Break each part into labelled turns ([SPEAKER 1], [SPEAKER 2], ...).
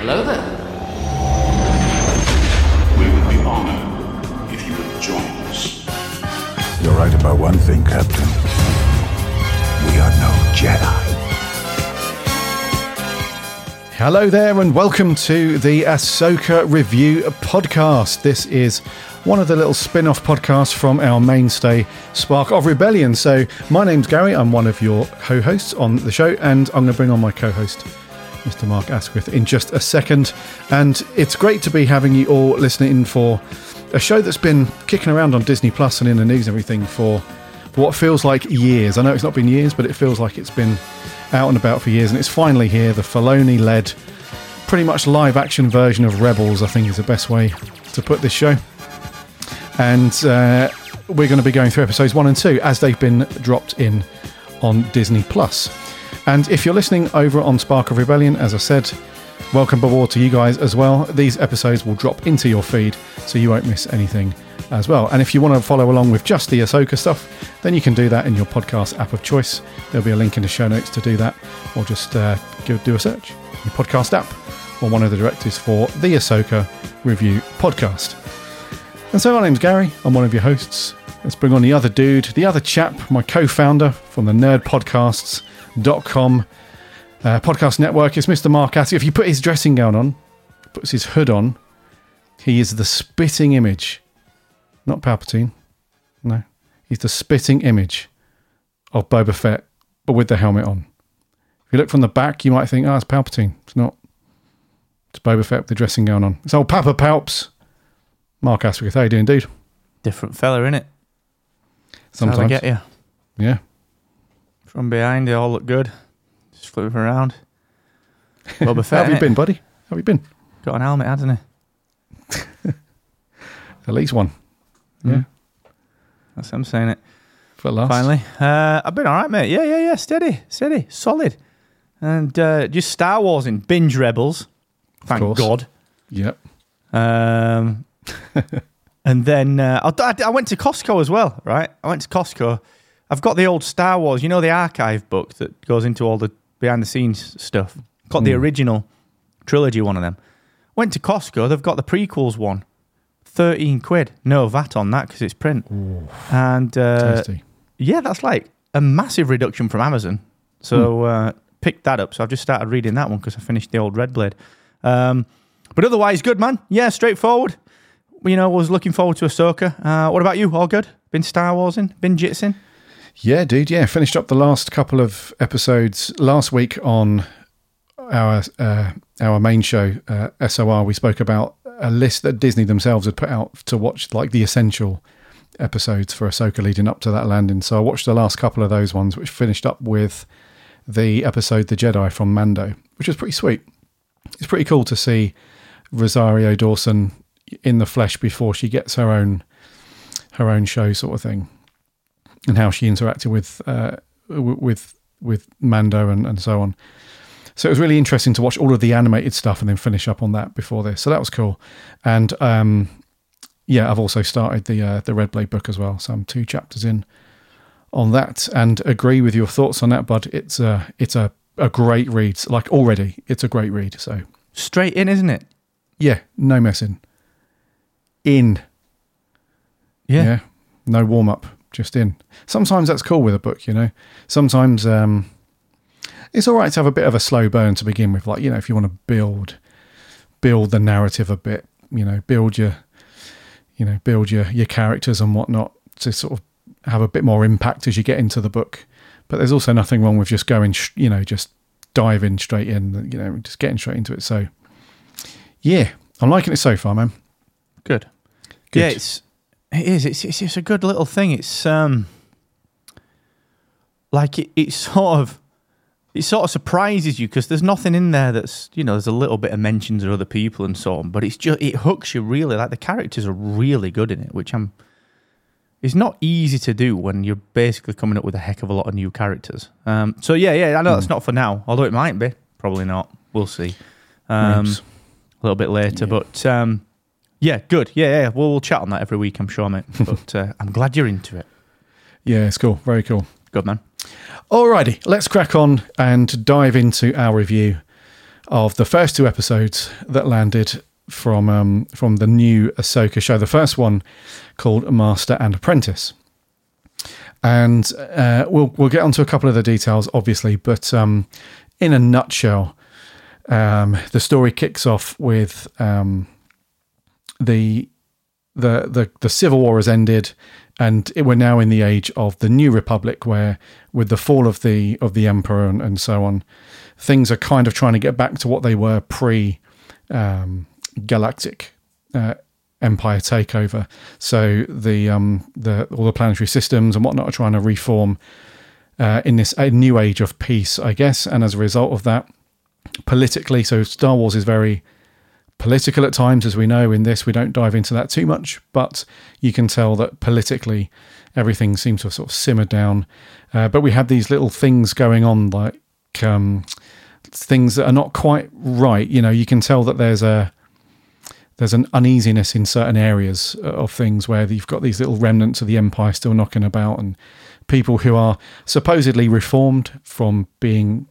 [SPEAKER 1] Hello there.
[SPEAKER 2] We would be honored if you would join us.
[SPEAKER 3] You're right about one thing, Captain. We are no Jedi.
[SPEAKER 4] Hello there, and welcome to the Ahsoka Review podcast. This is one of the little spin off podcasts from our mainstay, Spark of Rebellion. So, my name's Garry, I'm one of your co hosts on the show, and I'm going to bring on my co host, Mr. Mark Asquith, in just a second. And it's great to be having you all listening in for a show that's been kicking around on Disney Plus and in the news and everything for, for what feels like years. I know it's not been years, but it feels like it's been out and about for years, and it's finally here. The Filoni led, pretty much live action version of Rebels, I think is the best way to put this show. And uh, we're going to be going through episodes one and two as they've been dropped in on Disney Plus. And if you're listening over on Spark of Rebellion, as I said, welcome aboard to you guys as well. These episodes will drop into your feed so you won't miss anything as well. And if you want to follow along with just the Ahsoka stuff, then you can do that in your podcast app of choice. There'll be a link in the show notes to do that, or just uh, go do a search in your podcast app or one of the directories for the Ahsoka Review podcast. And so my name's Garry. I'm one of your hosts. Let's bring on the other dude, the other chap, my co-founder from the nerdpodcasts.com uh, podcast network It's Mr. Mark Asquith. If you put his dressing gown on, puts his hood on, he is the spitting image. Not Palpatine. No. He's the spitting image of Boba Fett, but with the helmet on. If you look from the back, you might think, oh, it's Palpatine. It's not. It's Boba Fett with the dressing gown on. It's old Papa Palps. Mark Asquith, how you doing, dude?
[SPEAKER 5] Different fella, innit? That's how they
[SPEAKER 4] Sometimes.
[SPEAKER 5] get you.
[SPEAKER 4] Yeah.
[SPEAKER 5] From behind, they all look good. Just flip around. Boba
[SPEAKER 4] How have you been, buddy? How have you been?
[SPEAKER 5] Got an helmet, hasn't he?
[SPEAKER 4] At least one. Yeah.
[SPEAKER 5] That's I'm saying it.
[SPEAKER 4] For last.
[SPEAKER 5] Finally. Uh, I've been all right, mate. Yeah, yeah, yeah. Steady, steady, solid. And uh, just Star Wars in binge Rebels. Thank. God.
[SPEAKER 4] Yep.
[SPEAKER 5] Um, and then uh, I- I went to Costco as well, right? I went to Costco. I've got the old Star Wars, you know, the archive book that goes into all the behind the scenes stuff. Got the original trilogy, one of them. Went to Costco. They've got the prequels one. 13 quid. No VAT on that because it's print. And uh,
[SPEAKER 4] Tasty.
[SPEAKER 5] yeah, that's like a massive reduction from Amazon. So uh, picked that up. So I've just started reading that one because I finished the old Red Blade. Um, but otherwise, good man. Yeah, straightforward. You know, was looking forward to Ahsoka. Uh, what about you? All good? Been Star Wars in? Been Jitsing?
[SPEAKER 4] Yeah, dude. Yeah, finished up the last couple of episodes last week on our uh, our main show uh, SOR. We spoke about a list that Disney themselves had put out to watch, like the essential episodes for Ahsoka leading up to that landing. So I watched the last couple of those ones, which finished up with the episode "The Jedi" from Mando, which was pretty sweet. It's pretty cool to see Rosario Dawson in the flesh before she gets her own her own show, sort of thing and how she interacted with uh, with with Mando and, and so on. So it was really interesting to watch all of the animated stuff and then finish up on that before this. So that was cool. And um, yeah, I've also started the uh, the Red Blade book as well. So I'm two chapters in on that, and agree with your thoughts on that. But it's a it's a a great read. Like already, it's a great read. So
[SPEAKER 5] Straight in, isn't it?
[SPEAKER 4] yeah, no messing. In yeah. No warm up, just in. Sometimes that's cool with a book, you know. Sometimes um, it's all right to have a bit of a slow burn to begin with, like you know, if you want to build build the narrative a bit, you know, build your you know, build your your characters and whatnot to sort of have a bit more impact as you get into the book. But there's also nothing wrong with just going, sh- you know, just diving straight in, you know, just getting straight into it. So, yeah, I'm liking it so far, man.
[SPEAKER 5] Good.
[SPEAKER 4] Good.
[SPEAKER 5] Yeah, it's it is. It's it's, it's a good little thing. It's um like it, it sort of it sort of surprises you because there's nothing in there that's you know there's a little bit of mentions of other people and so on, but it's just it hooks you really. Like the characters are really good in it, which I'm. It's not easy to do when you're basically coming up with a heck of a lot of new characters. Um, so yeah, yeah, I know that's not for now, although it might be. Probably not. We'll see. Um, a little bit later,
[SPEAKER 4] Yeah.
[SPEAKER 5] but um, yeah, good. Yeah, yeah. We'll, we'll chat on that every week, I'm sure, mate. But uh, I'm glad you're into it.
[SPEAKER 4] Yeah, it's cool. Very cool.
[SPEAKER 5] Good man.
[SPEAKER 4] Alrighty, let's crack on and dive into our review of the first two episodes that landed from um, from the new Ahsoka show. The first one called Master and Apprentice, and uh, we'll we'll get onto a couple of the details, obviously, but um, in a nutshell, um, the story kicks off with um, the the the the civil war has ended, and it, we're now in the age of the new republic, where with the fall of the of the emperor and, and so on, things are kind of trying to get back to what they were pre um, galactic uh, empire takeover. So the um, the all the planetary systems and whatnot are trying to reform uh, in this a new age of peace, I guess. And as a result of that, politically, so Star Wars is very political at times, as we know. In this, we don't dive into that too much, but you can tell that politically everything seems to have sort of simmered down. Uh, but we have these little things going on, like um, things that are not quite right. You know, you can tell that there's a there's an uneasiness in certain areas of things where you've got these little remnants of the empire still knocking about, and people who are supposedly reformed from being,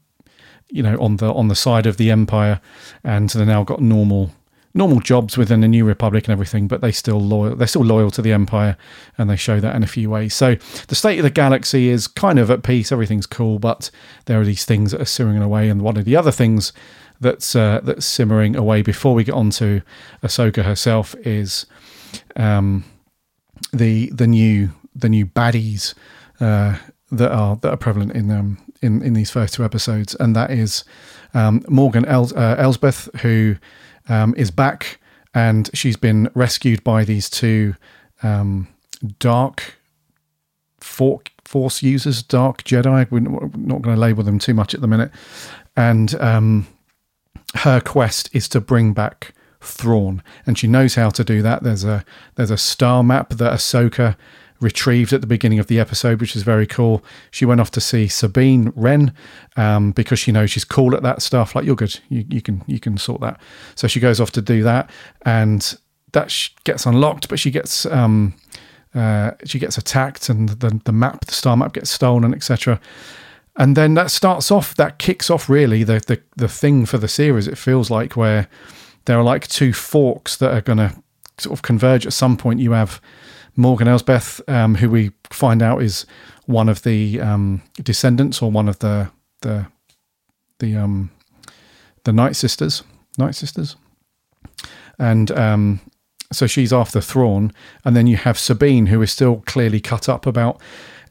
[SPEAKER 4] you know, on the on the side of the empire, and they're now got normal normal jobs within the new republic and everything, but they still loyal. They're still loyal to the empire, and they show that in a few ways. So the state of the galaxy is kind of at peace. Everything's cool, but there are these things that are simmering away. And one of the other things that's uh, that's simmering away before we get on to Ahsoka herself is um, the the new the new baddies uh, that are that are prevalent in um in in these first two episodes, and that is um, Morgan El- uh, Elsbeth who um, is back, and she's been rescued by these two um, dark force users, dark Jedi. We're not going to label them too much at the minute, and um, her quest is to bring back Thrawn, and she knows how to do that. There's a there's a star map that Ahsoka retrieved at the beginning of the episode, which is very cool. She went off to see Sabine Wren um, because she knows she's cool at that stuff. Like you're good, you, you can you can sort that. So she goes off to do that, and that gets unlocked, but she gets um, uh, she gets attacked, and the the map, the star map, gets stolen, etc. And then that starts off, that kicks off really the the the thing for the series. It feels like where there are like two forks that are going to sort of converge at some point. You have Morgan Elsbeth, um, who we find out is one of the um, descendants or one of the the the um, the Night Sisters, Night Sisters, and um, so she's after Thrawn, and then you have Sabine, who is still clearly cut up about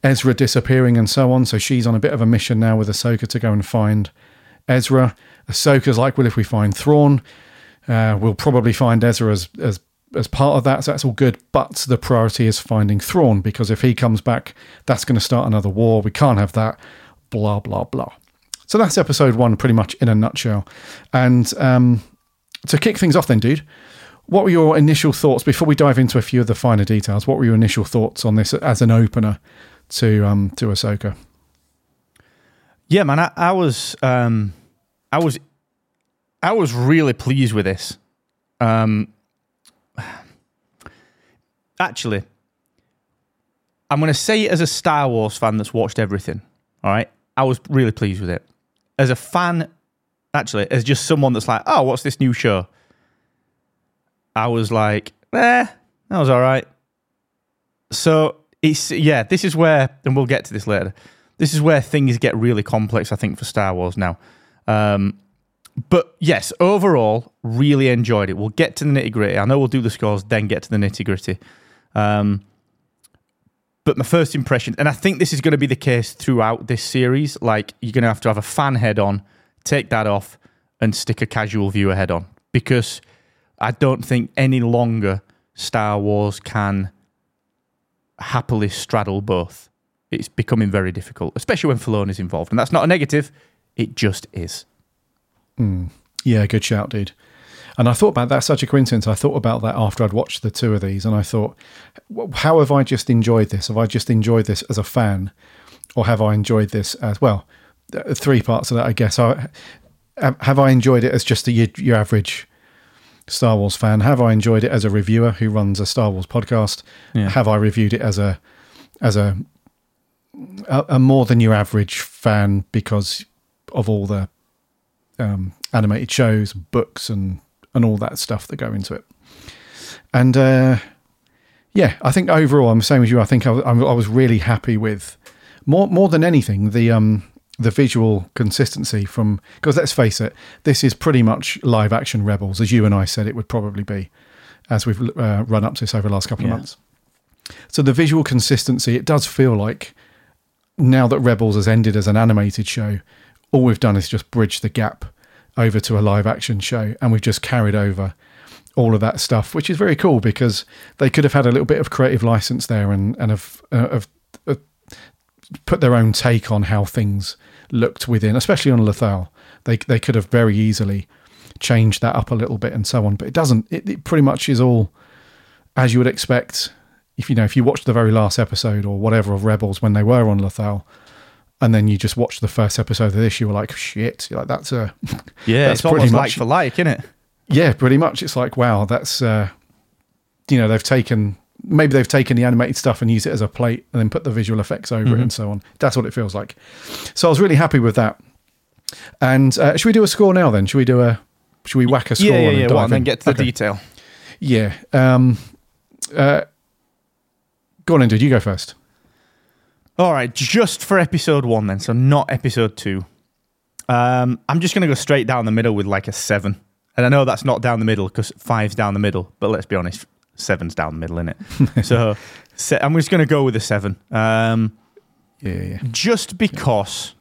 [SPEAKER 4] Ezra disappearing and so on. So she's on a bit of a mission now with Ahsoka to go and find Ezra. Ahsoka's like, well, if we find Thrawn, uh, we'll probably find Ezra as, as as part of that, so that's all good. But the priority is finding Thrawn because if he comes back, that's going to start another war. We can't have that. Blah blah blah. So that's episode one, pretty much in a nutshell. And um, to kick things off, then, dude, what were your initial thoughts before we dive into a few of the finer details? What were your initial thoughts on this as an opener to um, to Ahsoka?
[SPEAKER 5] Yeah, man, I, I was, um, I was, I was really pleased with this. Um, actually, I'm going to say it as a Star Wars fan that's watched everything. All right, I was really pleased with it. As a fan, actually, as just someone that's like, oh, what's this new show? I was like, eh, that was all right. So it's yeah, this is where, and we'll get to this later. This is where things get really complex, I think, for Star Wars now. Um, but yes, overall, really enjoyed it. We'll get to the nitty gritty. I know we'll do the scores, then get to the nitty gritty. Um, but my first impression, and I think this is going to be the case throughout this series, like you're going to have to have a fan head on, take that off, and stick a casual viewer head on because I don't think any longer Star Wars can happily straddle both. It's becoming very difficult, especially when Filoni is involved, and that's not a negative. It just is.
[SPEAKER 4] Mm. Yeah, good shout, dude. And I thought about that. Such a coincidence. I thought about that after I'd watched the two of these, and I thought, how have I just enjoyed this? Have I just enjoyed this as a fan, or have I enjoyed this as well? Three parts of that, I guess. I, have I enjoyed it as just a, your, your average Star Wars fan? Have I enjoyed it as a reviewer who runs a Star Wars podcast?
[SPEAKER 5] Yeah.
[SPEAKER 4] Have I reviewed it as a as a, a a more than your average fan because of all the um, animated shows, books, and and all that stuff that go into it. And uh, yeah, I think overall, I'm the same as you. I think I, was- I was really happy with more more than anything the um the visual consistency from because let's face it, this is pretty much live action Rebels, as you and I said it would probably be, as we've uh, run up to this over the last couple
[SPEAKER 5] Yeah.
[SPEAKER 4] of months. So the visual consistency, it does feel like now that Rebels has ended as an animated show, all we've done is just bridge the gap over to a live action show, and we've just carried over all of that stuff, which is very cool because they could have had a little bit of creative license there and and have, uh, have uh, put their own take on how things looked within, especially on Lothal. They they could have very easily changed that up a little bit and so on, but it doesn't. It, it pretty much is all as you would expect. If you know, if you watched the very last episode or whatever of Rebels when they were on Lothal, and then you just watched the first episode of this, you were like, "Shit!" You're like, "That's a
[SPEAKER 5] Yeah,
[SPEAKER 4] That's
[SPEAKER 5] it's almost
[SPEAKER 4] pretty
[SPEAKER 5] like for like, isn't it?
[SPEAKER 4] yeah, pretty much. It's like, wow, that's uh, you know, they've taken maybe they've taken the animated stuff and used it as a plate and then put the visual effects over
[SPEAKER 5] Mm-hmm.
[SPEAKER 4] it and so on. That's what it feels like. So I was really happy with that. And uh, should we do a score now? Then should we do a should we whack a score?
[SPEAKER 5] Yeah, yeah,
[SPEAKER 4] and
[SPEAKER 5] yeah.
[SPEAKER 4] dive
[SPEAKER 5] What, and then get to the
[SPEAKER 4] Okay.
[SPEAKER 5] detail.
[SPEAKER 4] Yeah. Um, uh, go on, dude. You go first.
[SPEAKER 5] All right, just for episode one, then, so not episode two. Um, I'm just going to go straight down the middle with like a seven. And I know that's not down the middle because five's down the middle, but let's be honest, seven's down the middle, isn't it? so se- I'm just going to go with a seven. Um,
[SPEAKER 4] Yeah, yeah, yeah.
[SPEAKER 5] just because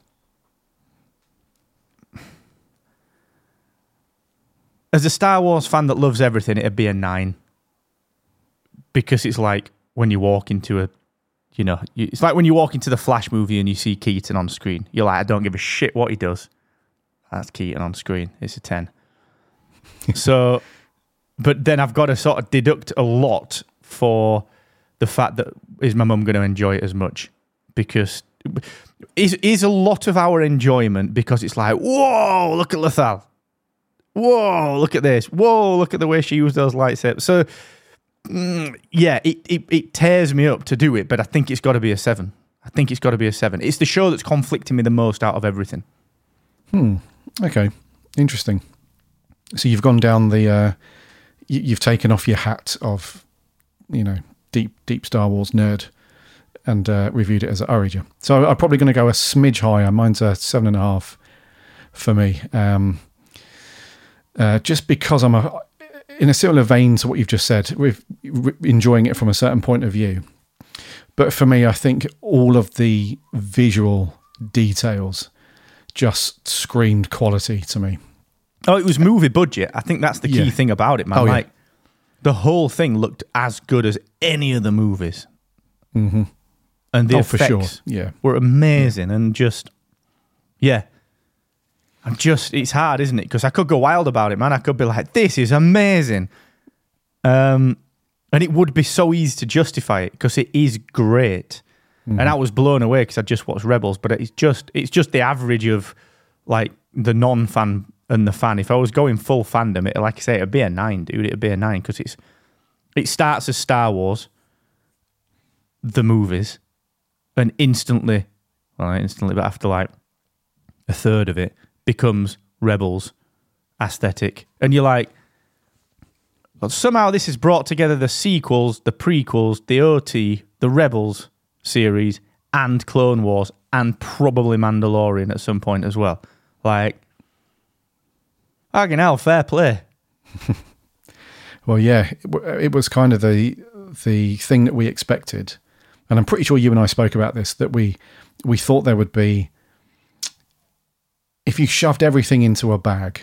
[SPEAKER 5] as a Star Wars fan that loves everything, it'd be a nine because it's like when you walk into a, you know, you, it's like when you walk into the Flash movie and you see Keaton on screen. You're like, I don't give a shit what he does. That's Keaton on screen. It's a ten. so, but then I've got to sort of deduct a lot for the fact that is my mum going to enjoy it as much because is is a lot of our enjoyment because it's like whoa look at Lothal whoa look at this whoa look at the way she used those lightsabers so mm, yeah it, it it tears me up to do it but I think it's got to be a seven I think it's got to be a seven it's the show that's conflicting me the most out of everything Hmm.
[SPEAKER 4] Okay, interesting. So you've gone down the, uh, you, you've taken off your hat of, you know, deep deep Star Wars nerd, and uh, reviewed it as an Orager. So I'm probably going to go a smidge higher. Mine's a seven and a half for me, um, uh, just because I'm a, in a similar vein to what you've just said, with enjoying it from a certain point of view. But for me, I think all of the visual details just screamed quality to me.
[SPEAKER 5] oh it was movie budget I think that's the key
[SPEAKER 4] Yeah.
[SPEAKER 5] thing about it man
[SPEAKER 4] Oh, yeah.
[SPEAKER 5] like the whole thing looked as good as any of the movies mm-hmm. and the
[SPEAKER 4] oh, for sure.
[SPEAKER 5] effects
[SPEAKER 4] Yeah.
[SPEAKER 5] were amazing and just yeah i'm just it's hard isn't it? Because i could go wild about it man. I could be like this is amazing. Um and it would be so easy to justify it because it is great. And i was blown away because i just watched rebels but it's just it's just the average of like the non-fan and the fan. If i was going full fandom it like i say it'd be a nine dude. It'd be a nine because it's it starts as star wars the movies and instantly, well, not instantly, but after like a third of it, becomes Rebels aesthetic. And you're like, well, somehow this has brought together the sequels, the prequels, the OT, the Rebels series, and Clone Wars, and probably Mandalorian at some point as well. Like, fucking hell, fair play.
[SPEAKER 4] Well, yeah, it, it was kind of the the thing that we expected, and I'm pretty sure you and I spoke about this that we we thought there would be if you shoved everything into a bag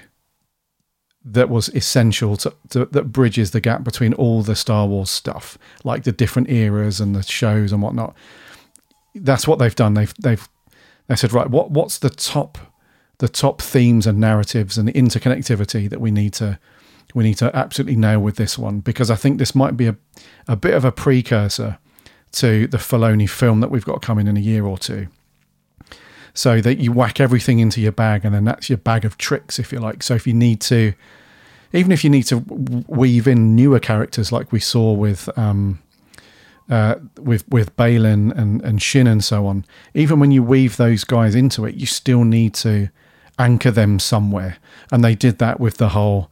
[SPEAKER 4] that was essential to, to that bridges the gap between all the Star Wars stuff, like the different eras and the shows and whatnot. That's what they've done. They've they've they said right, what what's the top the top themes and narratives and the interconnectivity that we need to we need to absolutely nail with this one because I think this might be a, a bit of a precursor to the Filoni film that we've got coming in a year or two. So that you whack everything into your bag and then that's your bag of tricks, if you like. So if you need to, even if you need to weave in newer characters like we saw with um, uh, with with Baylan and and Shin and so on, even when you weave those guys into it, you still need to anchor them somewhere, and they did that with the whole,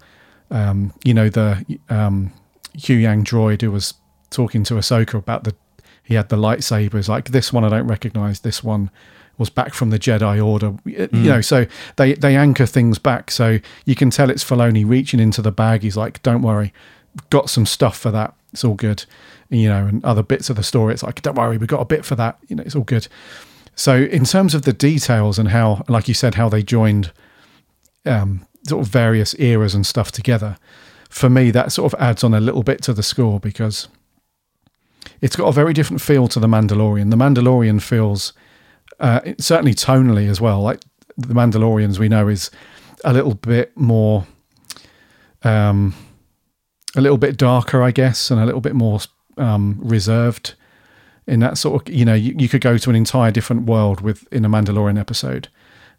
[SPEAKER 4] um, you know, the um, Yang droid who was talking to Ahsoka about the he had the lightsabers like this one I don't recognize this one was back from the Jedi Order. You know so they they anchor things back so you can tell it's Filoni reaching into the bag. He's like don't worry got some stuff for that. It's all good you know and other bits of the story it's like don't worry we got a bit for that you know it's all good. So in terms of the details and how like you said how they joined um, sort of various eras and stuff together for me, that sort of adds on a little bit to the score because it's got a very different feel to The Mandalorian. The Mandalorian feels uh, certainly tonally as well. Like The Mandalorians, we know is a little bit more, um, a little bit darker, I guess, and a little bit more um, reserved. In that sort of, you know, you, you could go to an entire different world with in a Mandalorian episode,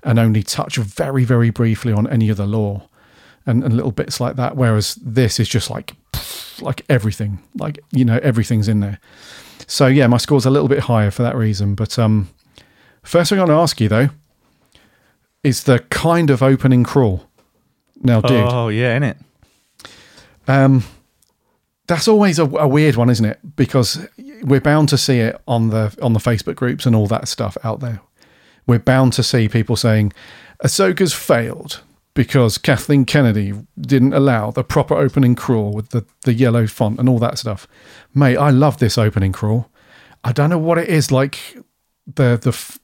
[SPEAKER 4] and only touch very, very briefly on any of the lore and, and little bits like that. Whereas this is just like like everything, like you know everything's in there. So yeah, my score's a little bit higher for that reason. But um, first thing I want to ask you though is the kind of opening crawl. Now, dude,
[SPEAKER 5] Oh yeah, in it.
[SPEAKER 4] um, that's always a, a weird one, isn't it? Because we're bound to see it on the on the Facebook groups and all that stuff out there. We're bound to see people saying Ahsoka's failed because Kathleen Kennedy didn't allow the proper opening crawl with the, the yellow font and all that stuff. Mate, I love this opening crawl. I don't know what it is like the the f-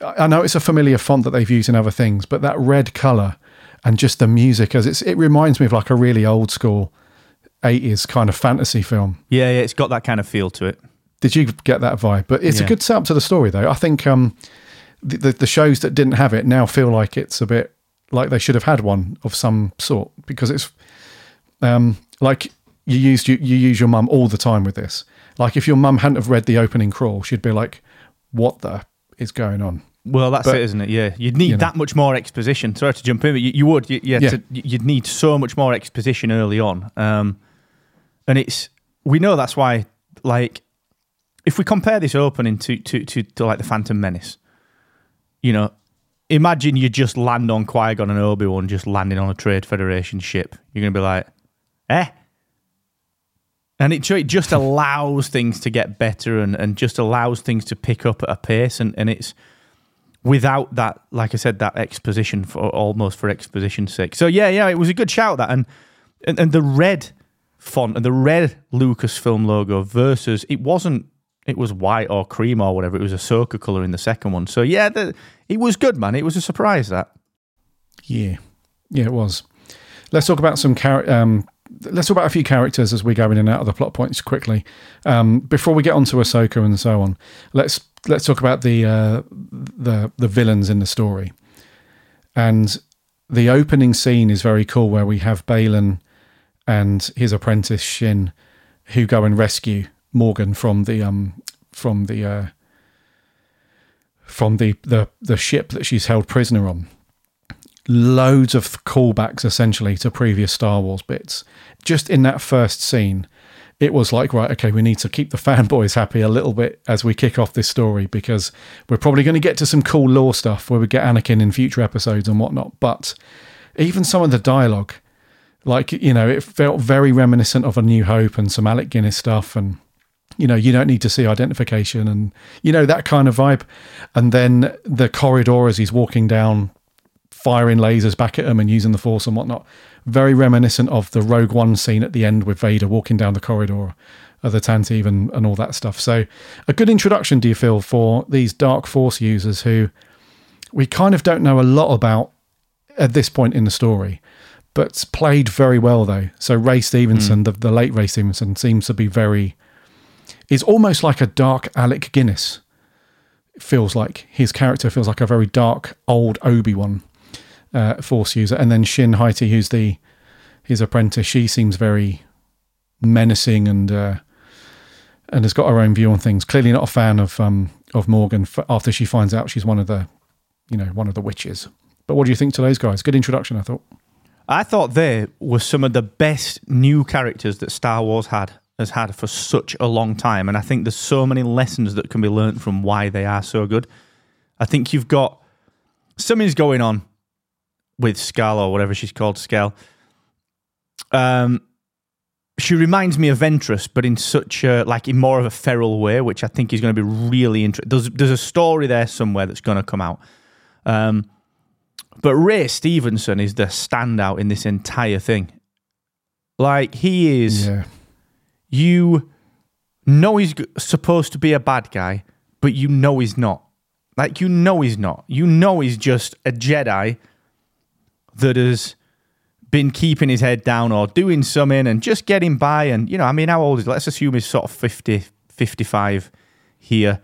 [SPEAKER 4] I know it's a familiar font that they've used in other things, but that red color and just the music as it's it reminds me of like a really old school 80s kind of fantasy film.
[SPEAKER 5] Yeah, yeah, it's got that kind of feel to it.
[SPEAKER 4] Did you get that vibe? But it's a good setup to the story, though. I think um, the, the the shows that didn't have it now feel like it's a bit like they should have had one of some sort because it's um, like you used you, you use your mum all the time with this. Like if your mum hadn't have read the opening crawl, she'd be like, "What the is going on?"
[SPEAKER 5] Well, that's
[SPEAKER 4] But-
[SPEAKER 5] it, isn't it? Yeah, you'd need
[SPEAKER 4] you know.
[SPEAKER 5] that much more exposition. Sorry to jump in, but you, you would. You, yeah,
[SPEAKER 4] Yeah.
[SPEAKER 5] To, you'd need so much more exposition early on. Um, and it's we know that's why. Like, if we compare this opening to to to, to like the Phantom Menace, you know, imagine you just land on Qui Gon and Obi Wan just landing on a Trade Federation ship. You're gonna be like, eh. And it, it just allows things to get better and, and just allows things to pick up at a pace. And, and it's, without that, like I said, that exposition for almost for exposition's sake. So yeah, yeah, it was a good shout that, and and, and the red font and the red Lucasfilm logo versus it wasn't. It was white or cream or whatever. It was a Ahsoka color in the second one. So yeah, the, it was good, man. It was a surprise that.
[SPEAKER 4] Yeah, yeah, it was. Let's talk about some um, Let's talk about a few characters as we go in and out of the plot points quickly. Um, before we get onto Ahsoka and so on, let's let's talk about the uh, the the villains in the story. And the opening scene is very cool, where we have Baylan and his apprentice Shin, who go and rescue Morgan from the um from the uh, from the the the ship that she's held prisoner on loads of callbacks essentially to previous Star Wars bits. Just in that first scene, it was like, right, okay, we need to keep the fanboys happy a little bit as we kick off this story because we're probably going to get to some cool lore stuff where we get Anakin in future episodes and whatnot. But even some of the dialogue, like, you know, it felt very reminiscent of A New Hope and some Alec Guinness stuff and you know, you don't need to see identification and, you know, that kind of vibe. And then the corridor as he's walking down firing lasers back at him and using the force and whatnot. Very reminiscent of the Rogue One scene at the end with Vader walking down the corridor of the Tantive and, and all that stuff. So, a good introduction, do you feel, for these Dark Force users who we kind of don't know a lot about at this point in the story, but played very well, though. So, Ray Stevenson, hmm. the, the late Ray Stevenson, seems to be very. Is almost like a dark Alec Guinness. It feels like his character feels like a very dark old Obi Wan uh, Force user, and then Shin Hati, who's the his apprentice, she seems very menacing and uh, and has got her own view on things. Clearly, not a fan of um, of Morgan after she finds out she's one of the you know one of the witches. But what do you think to those guys? Good introduction, I thought.
[SPEAKER 5] I thought they were some of the best new characters that Star Wars had has had for such a long time, and I think there's so many lessons that can be learned from why they are so good. I think you've got something's going on with Skal or whatever she's called, Skal. Um, she reminds me of Ventress, but in such a like in more of a feral way, which I think is going to be really interesting. There's there's a story there somewhere that's going to come out. Um, but Ray Stevenson is the standout in this entire thing. Like he is,
[SPEAKER 4] Yeah.
[SPEAKER 5] You know he's supposed to be a bad guy, but you know he's not. Like you know he's not. You know he's just a Jedi that has been keeping his head down or doing something and just getting by. And, you know, I mean, how old is Let's assume he's sort of 50, 55 here.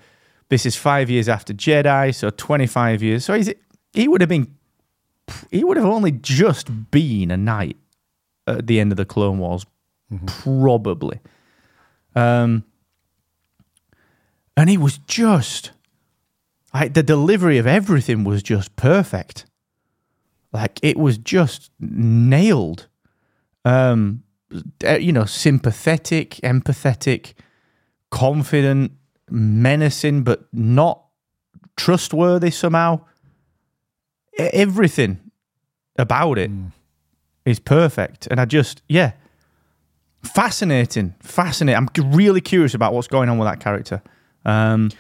[SPEAKER 5] This is five years after Jedi, so 25 years. So he's, he would have been, he would have only just been a knight at the end of the Clone Wars, mm-hmm. probably. Um, and he was just, like, the delivery of everything was just perfect. Like it was just nailed. Um, uh, you know, sympathetic, empathetic, confident, menacing, but not trustworthy somehow. Everything about it is perfect, and I just yeah, fascinating, fascinating. I'm really curious about what's going on with that character. Um,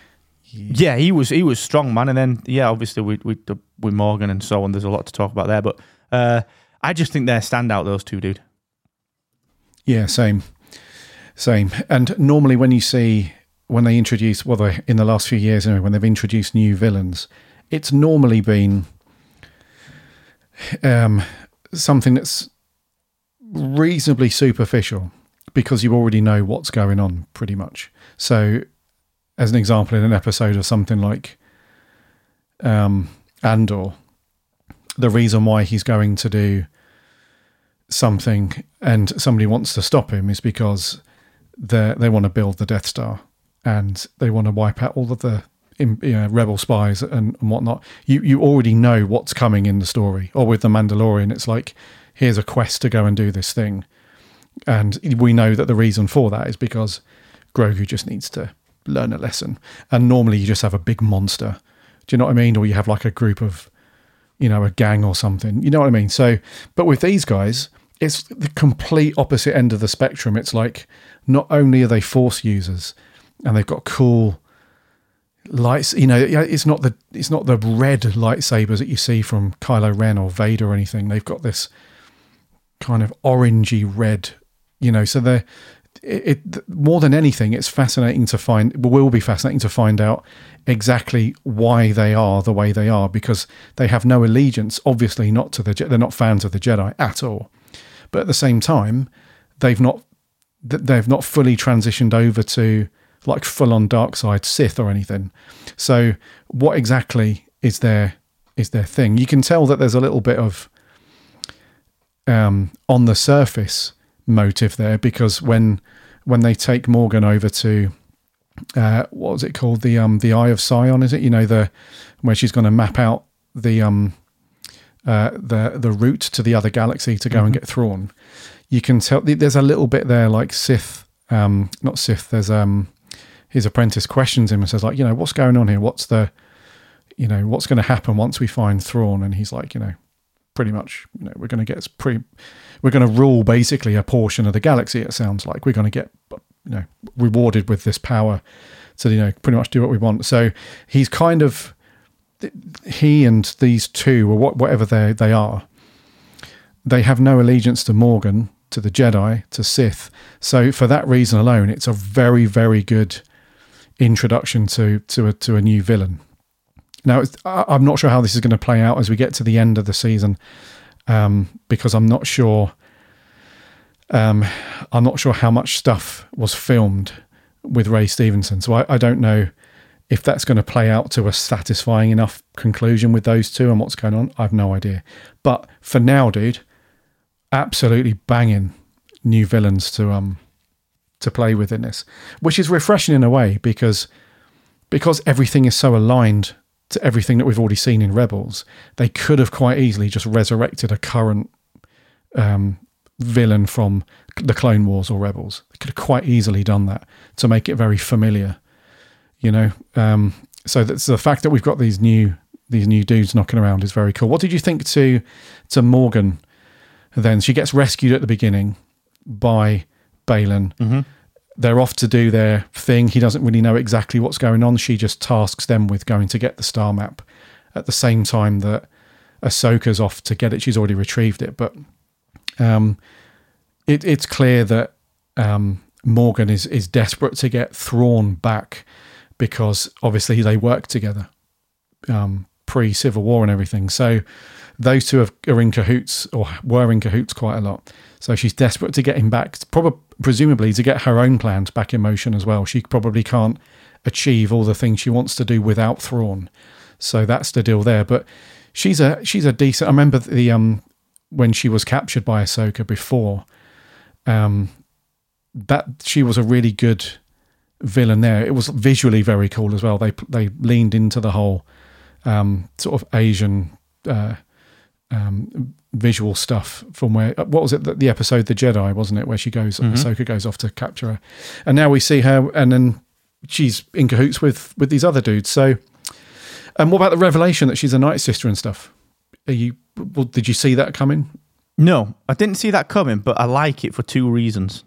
[SPEAKER 5] yeah, he was he was strong, man. And then yeah, obviously with with with Morgan and so on, there's a lot to talk about there. But uh, I just think they're standout. Those two, dude.
[SPEAKER 4] Yeah, same, same. And normally, when you see when they introduce, well, they, in the last few years, anyway, when they've introduced new villains, it's normally been um, something that's reasonably superficial because you already know what's going on, pretty much. So, as an example, in an episode of something like um, Andor, the reason why he's going to do something and somebody wants to stop him is because they they want to build the Death Star and they want to wipe out all of the you know, rebel spies and, and whatnot. You you already know what's coming in the story. Or with the Mandalorian, it's like here's a quest to go and do this thing, and we know that the reason for that is because Grogu just needs to learn a lesson. And normally you just have a big monster. Do you know what I mean? Or you have like a group of you know, a gang or something. You know what I mean? So, but with these guys, it's the complete opposite end of the spectrum. It's like not only are they force users and they've got cool lights, you know, it's not the it's not the red lightsabers that you see from Kylo Ren or Vader or anything. They've got this kind of orangey red, you know. So they're it, it more than anything, it's fascinating to find. Will be fascinating to find out exactly why they are the way they are because they have no allegiance, obviously not to the. They're not fans of the Jedi at all, but at the same time, they've not they've not fully transitioned over to like full on dark side Sith or anything. So what exactly is their is their thing? You can tell that there's a little bit of um, on the surface motive there because when when they take Morgan over to uh, what was it called the um the Eye of Sion is it you know the where she's going to map out the um uh, the the route to the other galaxy to go and get Thrawn. You can tell there's a little bit there like Sith, um, not Sith. There's um his apprentice questions him and says like you know what's going on here? What's the you know what's going to happen once we find Thrawn? And he's like you know pretty much you know we're going to get pretty we're going to rule basically a portion of the galaxy. It sounds like we're going to get you know rewarded with this power to you know pretty much do what we want. So he's kind of he and these two or what, whatever they they are, they have no allegiance to Morgan, to the Jedi, to Sith. So for that reason alone, it's a very very good introduction to to a, to a new villain. Now I'm not sure how this is going to play out as we get to the end of the season, um, because I'm not sure. Um, I'm not sure how much stuff was filmed with Ray Stevenson, so I, I don't know if that's going to play out to a satisfying enough conclusion with those two and what's going on. I've no idea. But for now, dude, absolutely banging new villains to um to play with in this, which is refreshing in a way because because everything is so aligned to everything that we've already seen in Rebels. They could have quite easily just resurrected a current um, villain from the Clone Wars or Rebels. They could have quite easily done that to make it very familiar you know um, so that's the fact that we've got these new these new dudes knocking around is very cool. What did you think to to Morgan? Then she gets rescued at the beginning by Baylan.
[SPEAKER 5] Mm-hmm.
[SPEAKER 4] They're off to do their thing. He doesn't really know exactly what's going on. She just tasks them with going to get the star map at the same time that Ahsoka's off to get it. She's already retrieved it, but um, it, it's clear that um, Morgan is is desperate to get Thrawn back because obviously they work together um, pre Civil War and everything. So those two have, are in cahoots or were in cahoots quite a lot. So she's desperate to get him back, probably presumably to get her own plans back in motion as well. She probably can't achieve all the things she wants to do without Thrawn. So that's the deal there. But she's a she's a decent. I remember the um when she was captured by Ahsoka before. Um, that she was a really good villain there. It was visually very cool as well. They they leaned into the whole um, sort of Asian uh, um, visual stuff from where what was it the, the episode the Jedi wasn't it where she goes
[SPEAKER 5] Mhm.
[SPEAKER 4] Ahsoka goes off to capture her, and now we see her and then she's in cahoots with with these other dudes. So, and what about the revelation that she's a night sister and stuff? Are you well, did you see that coming?
[SPEAKER 5] No, I didn't see that coming, but I like it for two reasons.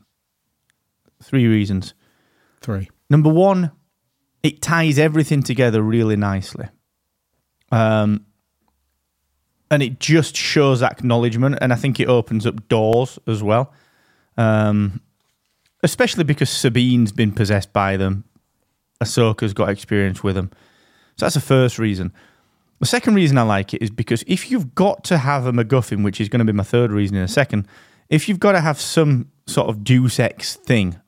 [SPEAKER 5] Three reasons.
[SPEAKER 4] Three.
[SPEAKER 5] Number one, it ties everything together really nicely. Um, and it just shows acknowledgement, and I think it opens up doors as well. Um, especially because Sabine's been possessed by them, Ahsoka's got experience with them. So that's the first reason. The second reason I like it is because if you've got to have a MacGuffin, which is going to be my third reason in a second, if you've got to have some sort of Deus Ex thing,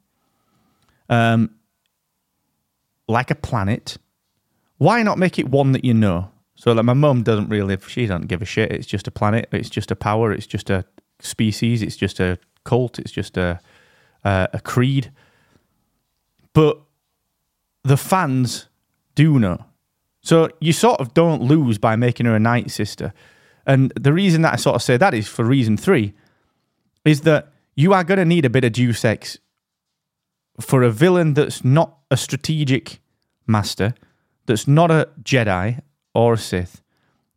[SPEAKER 5] um, like a planet, why not make it one that you know? So, like, my mum doesn't really, she doesn't give a shit. It's just a planet. It's just a power. It's just a species. It's just a cult. It's just a a, a creed. But the fans do know. So you sort of don't lose by making her a night sister. And the reason that I sort of say that is for reason three, is that you are going to need a bit of Deus Ex for a villain that's not a strategic master, that's not a Jedi or a Sith.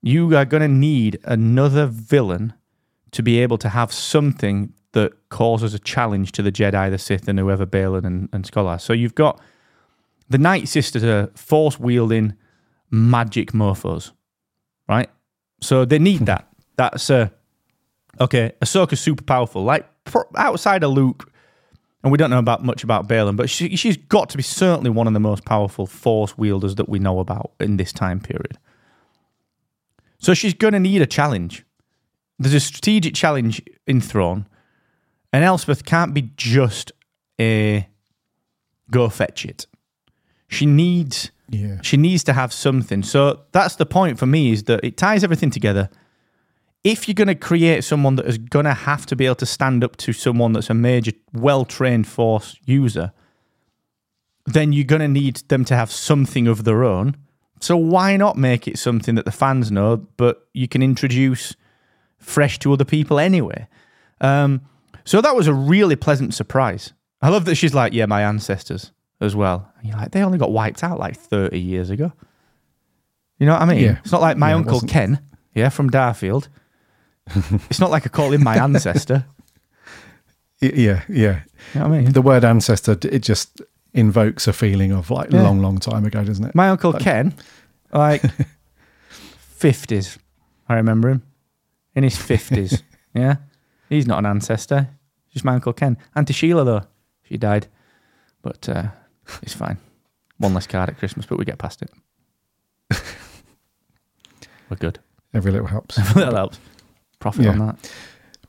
[SPEAKER 5] You are going to need another villain to be able to have something that causes a challenge to the Jedi, the Sith, and whoever Baylan and, and Skull are. So you've got the Night Sisters are force wielding magic morphos, right? So they need that. That's uh, okay. Ahsoka's super powerful, like pro- outside of Luke, and we don't know about much about Baylan, but she, she's got to be certainly one of the most powerful force wielders that we know about in this time period. So she's going to need a challenge. There's a strategic challenge in Thrawn, and Elsbeth can't be just a go fetch it. She needs
[SPEAKER 4] Yeah.
[SPEAKER 5] she needs to have something. So that's the point for me is that it ties everything together. If you're going to create someone that is going to have to be able to stand up to someone that's a major, well trained force user, then you're going to need them to have something of their own. So why not make it something that the fans know, but you can introduce fresh to other people anyway? Um, so that was a really pleasant surprise. I love that she's like, yeah, my ancestors as well. And you're like, they only got wiped out like 30 years ago. You know what I mean?
[SPEAKER 4] Yeah.
[SPEAKER 5] It's not like my
[SPEAKER 4] Yeah,
[SPEAKER 5] uncle Ken, yeah, from Darfield. it's not like I call him my ancestor.
[SPEAKER 4] Yeah, yeah.
[SPEAKER 5] You know what I mean?
[SPEAKER 4] The word ancestor, it just invokes a feeling of like
[SPEAKER 5] Yeah.
[SPEAKER 4] long, long time ago, doesn't it?
[SPEAKER 5] My uncle Ken, like 50s, I remember him. In his 50s. yeah. He's not an ancestor. Just my uncle Ken. Auntie Sheila, though, she died. But uh, it's fine. One less card at Christmas, but we get past it. We're good.
[SPEAKER 4] Every little helps.
[SPEAKER 5] that helps. Profit on that.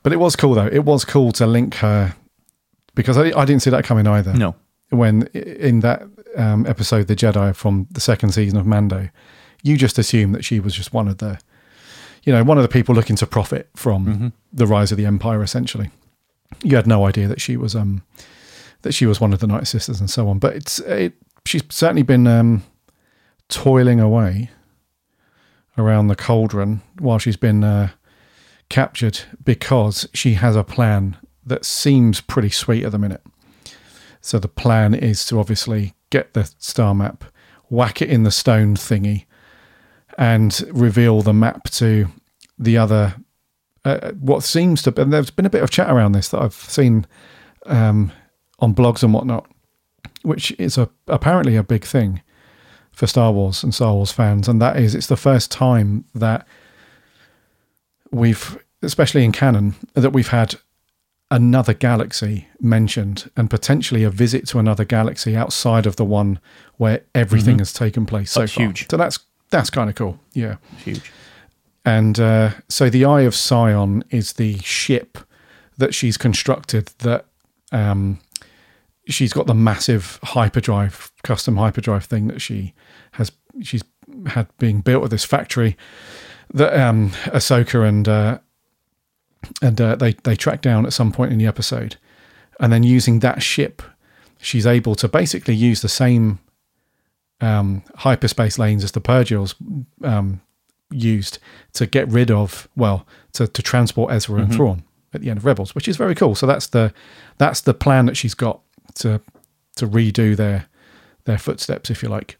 [SPEAKER 4] But it was cool though. It was cool to link her because I, I didn't see that coming either.
[SPEAKER 5] No.
[SPEAKER 4] When in that um, episode, the Jedi from the second season of Mando, you just assumed that she was just one of the, you know, one of the people looking to profit from
[SPEAKER 5] Mm-hmm.
[SPEAKER 4] the rise of the Empire. Essentially, you had no idea that she was um that she was one of the Night Sisters and so on. But it's it, she's certainly been um, toiling away around the cauldron while she's been uh, captured because she has a plan that seems pretty sweet at the minute. So the plan is to obviously get the star map, whack it in the stone thingy, and reveal the map to the other. Uh, what seems to, and there's been a bit of chat around this that I've seen um, on blogs and whatnot, which is a apparently a big thing for Star Wars and Star Wars fans, and that is it's the first time that we've, especially in canon, that we've had another galaxy mentioned and potentially a visit to another galaxy outside of the one where everything has taken place so
[SPEAKER 5] That's
[SPEAKER 4] far.
[SPEAKER 5] huge.
[SPEAKER 4] So that's that's kind of cool. Yeah.
[SPEAKER 5] Huge.
[SPEAKER 4] And uh, so the Eye of Sion is the ship that she's constructed that um, she's got the massive hyperdrive, custom hyperdrive thing that she has she's had being built at this factory that um, Ahsoka and uh, and uh, they they track down at some point in the episode, and then using that ship, she's able to basically use the same um, hyperspace lanes as the Purrgils um, used to get rid of well to, to transport Ezra and Thrawn at the end of Rebels, which is very cool. So that's the that's the plan that she's got to to redo their their footsteps, if you like.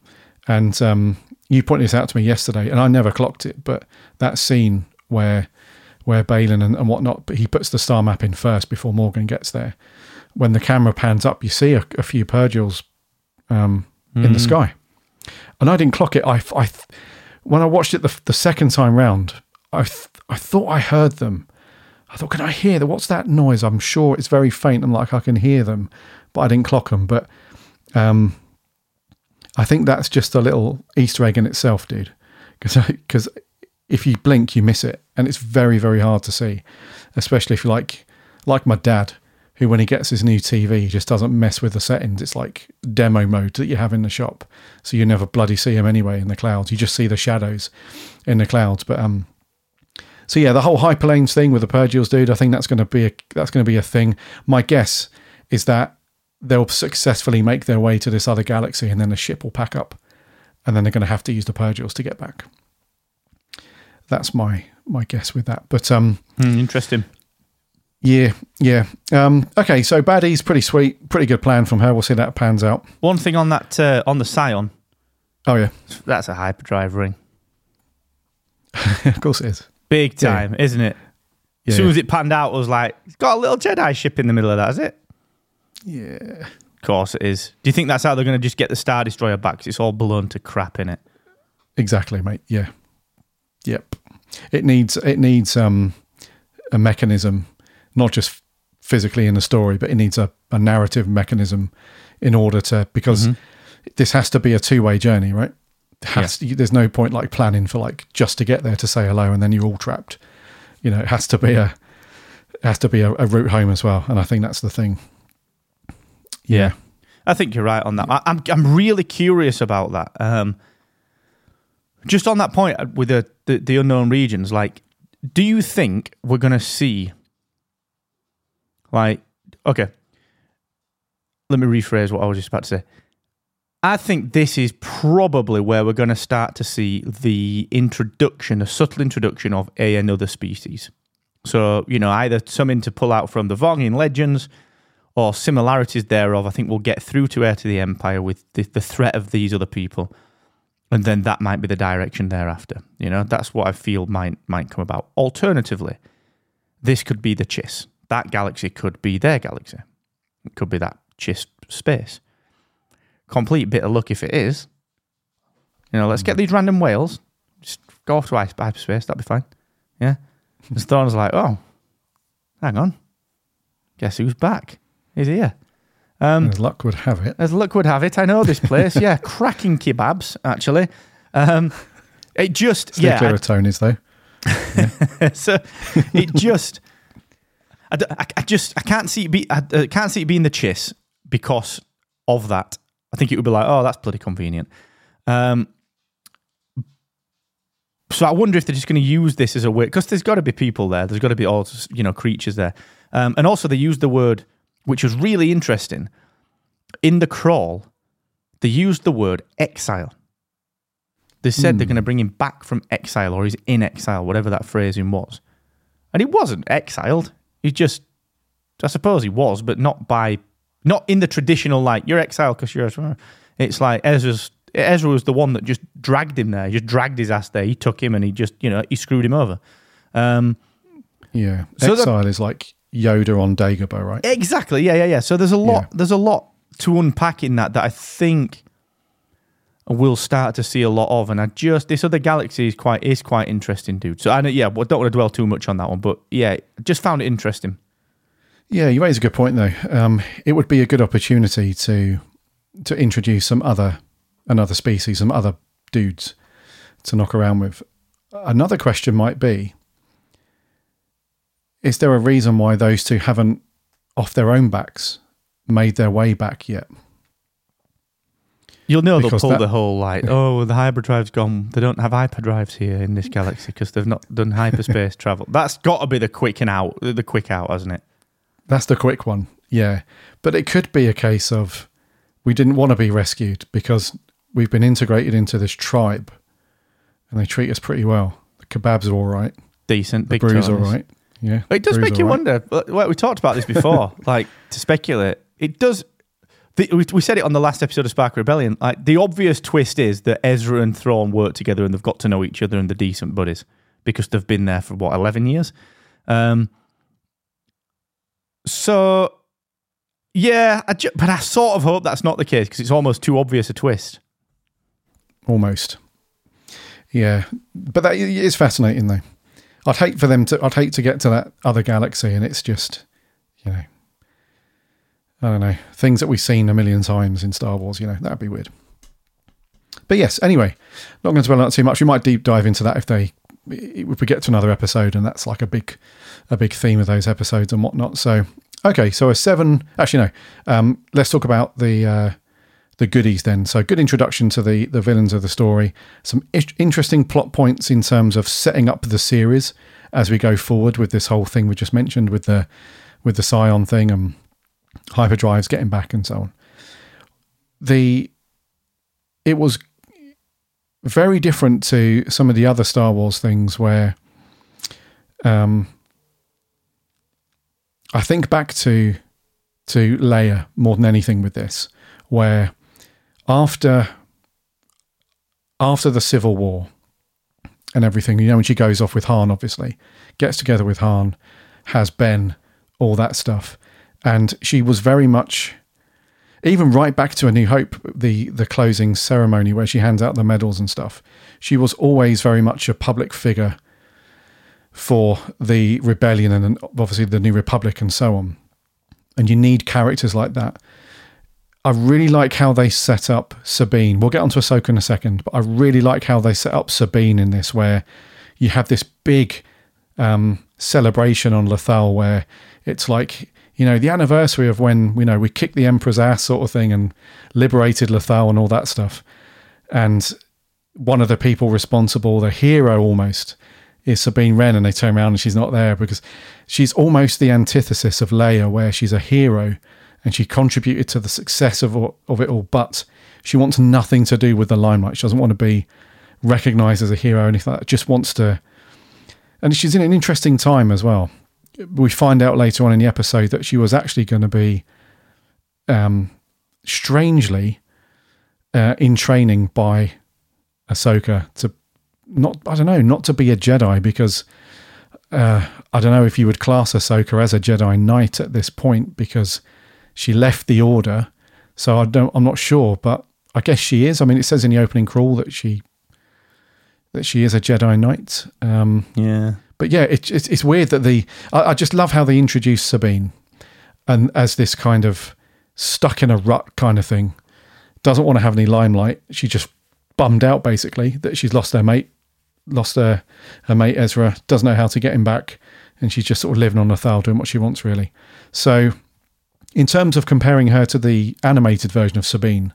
[SPEAKER 4] And um, you pointed this out to me yesterday, and I never clocked it, but that scene where where Baylan and, and whatnot, but he puts the star map in first before Morgan gets there. When the camera pans up, you see a, a few Purrgils um, in the sky, and I didn't clock it. I, I when I watched it the, the second time round, I th- I thought I heard them. I thought, can I hear that? What's that noise? I'm sure it's very faint and like I can hear them, but I didn't clock them. But um, I think that's just a little Easter egg in itself, dude. Because if you blink, you miss it, and it's very very hard to see, especially if you like like my dad, who when he gets his new TV, he just doesn't mess with the settings. It's like demo mode that you have in the shop, so you never bloody see him anyway in the clouds. You just see the shadows in the clouds. But um, so yeah, the whole hyperlanes thing with the Purrgils, dude. I think that's going to be a that's going to be a thing. My guess is that they'll successfully make their way to this other galaxy, and then the ship will pack up, and then they're going to have to use the Purrgils to get back. That's my my guess with that. But um,
[SPEAKER 5] Hmm, interesting.
[SPEAKER 4] yeah, yeah. Um, okay, so baddies, pretty sweet, pretty good plan from her. We'll see that pans out.
[SPEAKER 5] One thing on that uh, on the Sion,
[SPEAKER 4] Oh yeah,
[SPEAKER 5] that's a hyperdrive ring.
[SPEAKER 4] of course it is.
[SPEAKER 5] Big
[SPEAKER 4] Yeah.
[SPEAKER 5] time, isn't it?
[SPEAKER 4] Yeah,
[SPEAKER 5] as soon
[SPEAKER 4] yeah.
[SPEAKER 5] as it panned out, I was like, it's got a little Jedi ship in the middle of that, is it?
[SPEAKER 4] Yeah.
[SPEAKER 5] Of course it is. Do you think that's how they're going to just get the Star Destroyer back? 'Cause it's all blown to crap in it.
[SPEAKER 4] Exactly, mate. Yeah. Yep. It needs it needs um a mechanism, not just physically in the story, but it needs a, a narrative mechanism in order to because this has to be a two way journey, right? Has there's no point like planning for like just to get there to say hello and then you're all trapped. You know, it has to be a it has to be a, a route home as well, and I think that's the thing. Yeah.
[SPEAKER 5] I think you're right on that. I, I'm I'm really curious about that. Um, just on that point uh, with the, the the unknown regions, like, do you think we're to see, like, okay, let me rephrase what I was just about to say. I think this is probably where we're going to start to see the introduction, a subtle introduction of a another species. So, you know, either something to pull out from the Vong in Legends or similarities thereof, I think we'll get through to Heir to the Empire with the, the threat of these other people. And then that might be the direction thereafter. You know, that's what I feel might might come about. Alternatively, this could be the Chiss. That galaxy could be their galaxy. It could be that Chiss space. Complete bit of luck if it is. You know, let's get these random whales. Just go off to hyperspace. That'd be fine. Yeah. And Thrawn's like, oh, hang on. Guess who's back? He's here. Um,
[SPEAKER 4] As luck would have it.
[SPEAKER 5] as luck would have it, I know this place. Yeah, cracking kebabs, actually. Um, it just,
[SPEAKER 4] Stay
[SPEAKER 5] yeah,
[SPEAKER 4] clear of Tony's though.
[SPEAKER 5] I- so it just, I, I- I just, I can't see it be, I, I can't see it being the chiss because of that. I think it would be like, oh, that's bloody convenient. Um, so I wonder if they're just going to use this as a way because there's got to be people there. There's got to be all you know creatures there, um, and also they used the word which was really interesting in the crawl. They used the word exile. They said they're going to bring him back from exile or he's in exile, whatever that phrasing was, and he wasn't exiled. He just, I suppose he was, but not by, not in the traditional like you're exiled because you're. It's like Ezra's Ezra was the one that just dragged him there. He just dragged his ass there. He took him and he just you know he screwed him over. Um,
[SPEAKER 4] Yeah.
[SPEAKER 5] So
[SPEAKER 4] Exile is like Yoda on Dagobah, right?
[SPEAKER 5] Exactly. Yeah, yeah, yeah. So there's a lot.
[SPEAKER 4] Yeah.
[SPEAKER 5] There's a lot to unpack in that that I think we'll start to see a lot of. And I just this other galaxy is quite is quite interesting, dude. So I know, yeah, well, don't want to dwell too much on that one, but yeah, just found it interesting.
[SPEAKER 4] Yeah, you raise a good point though. Um, it would be a good opportunity to to introduce some other another species, some other dudes to knock around with. Another question might be: Is there a reason why those two haven't, off their own backs, made their way back yet?
[SPEAKER 5] You'll know
[SPEAKER 4] Because
[SPEAKER 5] they'll pull
[SPEAKER 4] that-
[SPEAKER 5] the whole like, oh, the hyperdrive's gone. They don't have hyperdrives here in this galaxy because they've not done hyperspace travel. That's got to be the quick and out, the quick out, hasn't it?
[SPEAKER 4] That's the quick one, yeah. But it could be a case of we didn't want to be rescued because we've been integrated into this tribe, and they treat us pretty well. The kebabs are all right.
[SPEAKER 5] Decent,
[SPEAKER 4] The
[SPEAKER 5] big
[SPEAKER 4] brew's all right. Yeah,
[SPEAKER 5] It does make you
[SPEAKER 4] right.
[SPEAKER 5] wonder. uh, Well, we talked about this before. like to speculate, it does. The, we, we said it on the last episode of Spark Rebellion. Like the obvious twist is that Ezra and Thrawn work together and they've got to know each other and they're decent buddies because they've been there for what eleven years. Um. So, yeah, I ju- but I sort of hope that's not the case because it's almost too obvious a twist.
[SPEAKER 4] almost. Yeah, but that is fascinating though. I'd hate for them to. I'd hate to get to that other galaxy, and it's just, you know, I don't know things that we've seen a million times in Star Wars. You know, that'd be weird. But yes, anyway, not going to dwell on that too much. We might deep dive into that if they, if we get to another episode, and that's like a big, a big theme of those episodes and whatnot. So, okay, so a seven. Actually, no. Um, let's talk about the. Uh, the goodies then. So good introduction to the the villains of the story. Some interesting plot points in terms of setting up the series as we go forward with this whole thing we just mentioned with the with the Sion thing and hyperdrives getting back and so on. The it was very different to some of the other Star Wars things where um I think back to to Leia more than anything with this, where after after the Civil War and everything, you know, when she goes off with Han, obviously, gets together with Han, has Ben, all that stuff, and she was very much even right back to A New Hope, the the closing ceremony where she hands out the medals and stuff. She was always very much a public figure for the rebellion and obviously the New Republic and so on. And you need characters like that. I really like how they set up Sabine. We'll get onto Ahsoka in a second, but I really like how they set up Sabine in this, where you have this big um, celebration on Lothal, where it's like you know the anniversary of when you know we kicked the Emperor's ass, sort of thing, and liberated Lothal and all that stuff. And one of the people responsible, the hero almost, is Sabine Wren, and they turn around and she's not there because she's almost the antithesis of Leia, where she's a hero and she contributed to the success of of it all, but she wants nothing to do with the limelight. She doesn't want to be recognized as a hero or anything like that. Just wants to, and she's in an interesting time as well. We find out later on in the episode that she was actually going to be, um, strangely, uh, in training by Ahsoka to not I don't know not to be a Jedi because uh, I don't know if you would class Ahsoka as a Jedi Knight at this point because she left the Order, so I don't I'm not sure, but I guess she is. I mean, it says in the opening crawl that she that she is a Jedi Knight. Um,
[SPEAKER 5] Yeah.
[SPEAKER 4] but yeah, it, it's it's weird that the I, I just love how they introduce Sabine and as this kind of stuck in a rut kind of thing. Doesn't want to have any limelight. She just bummed out basically that she's lost her mate, lost her her mate Ezra. Doesn't know how to get him back, and she's just sort of living on Lothal doing what she wants really. So, in terms of comparing her to the animated version of Sabine,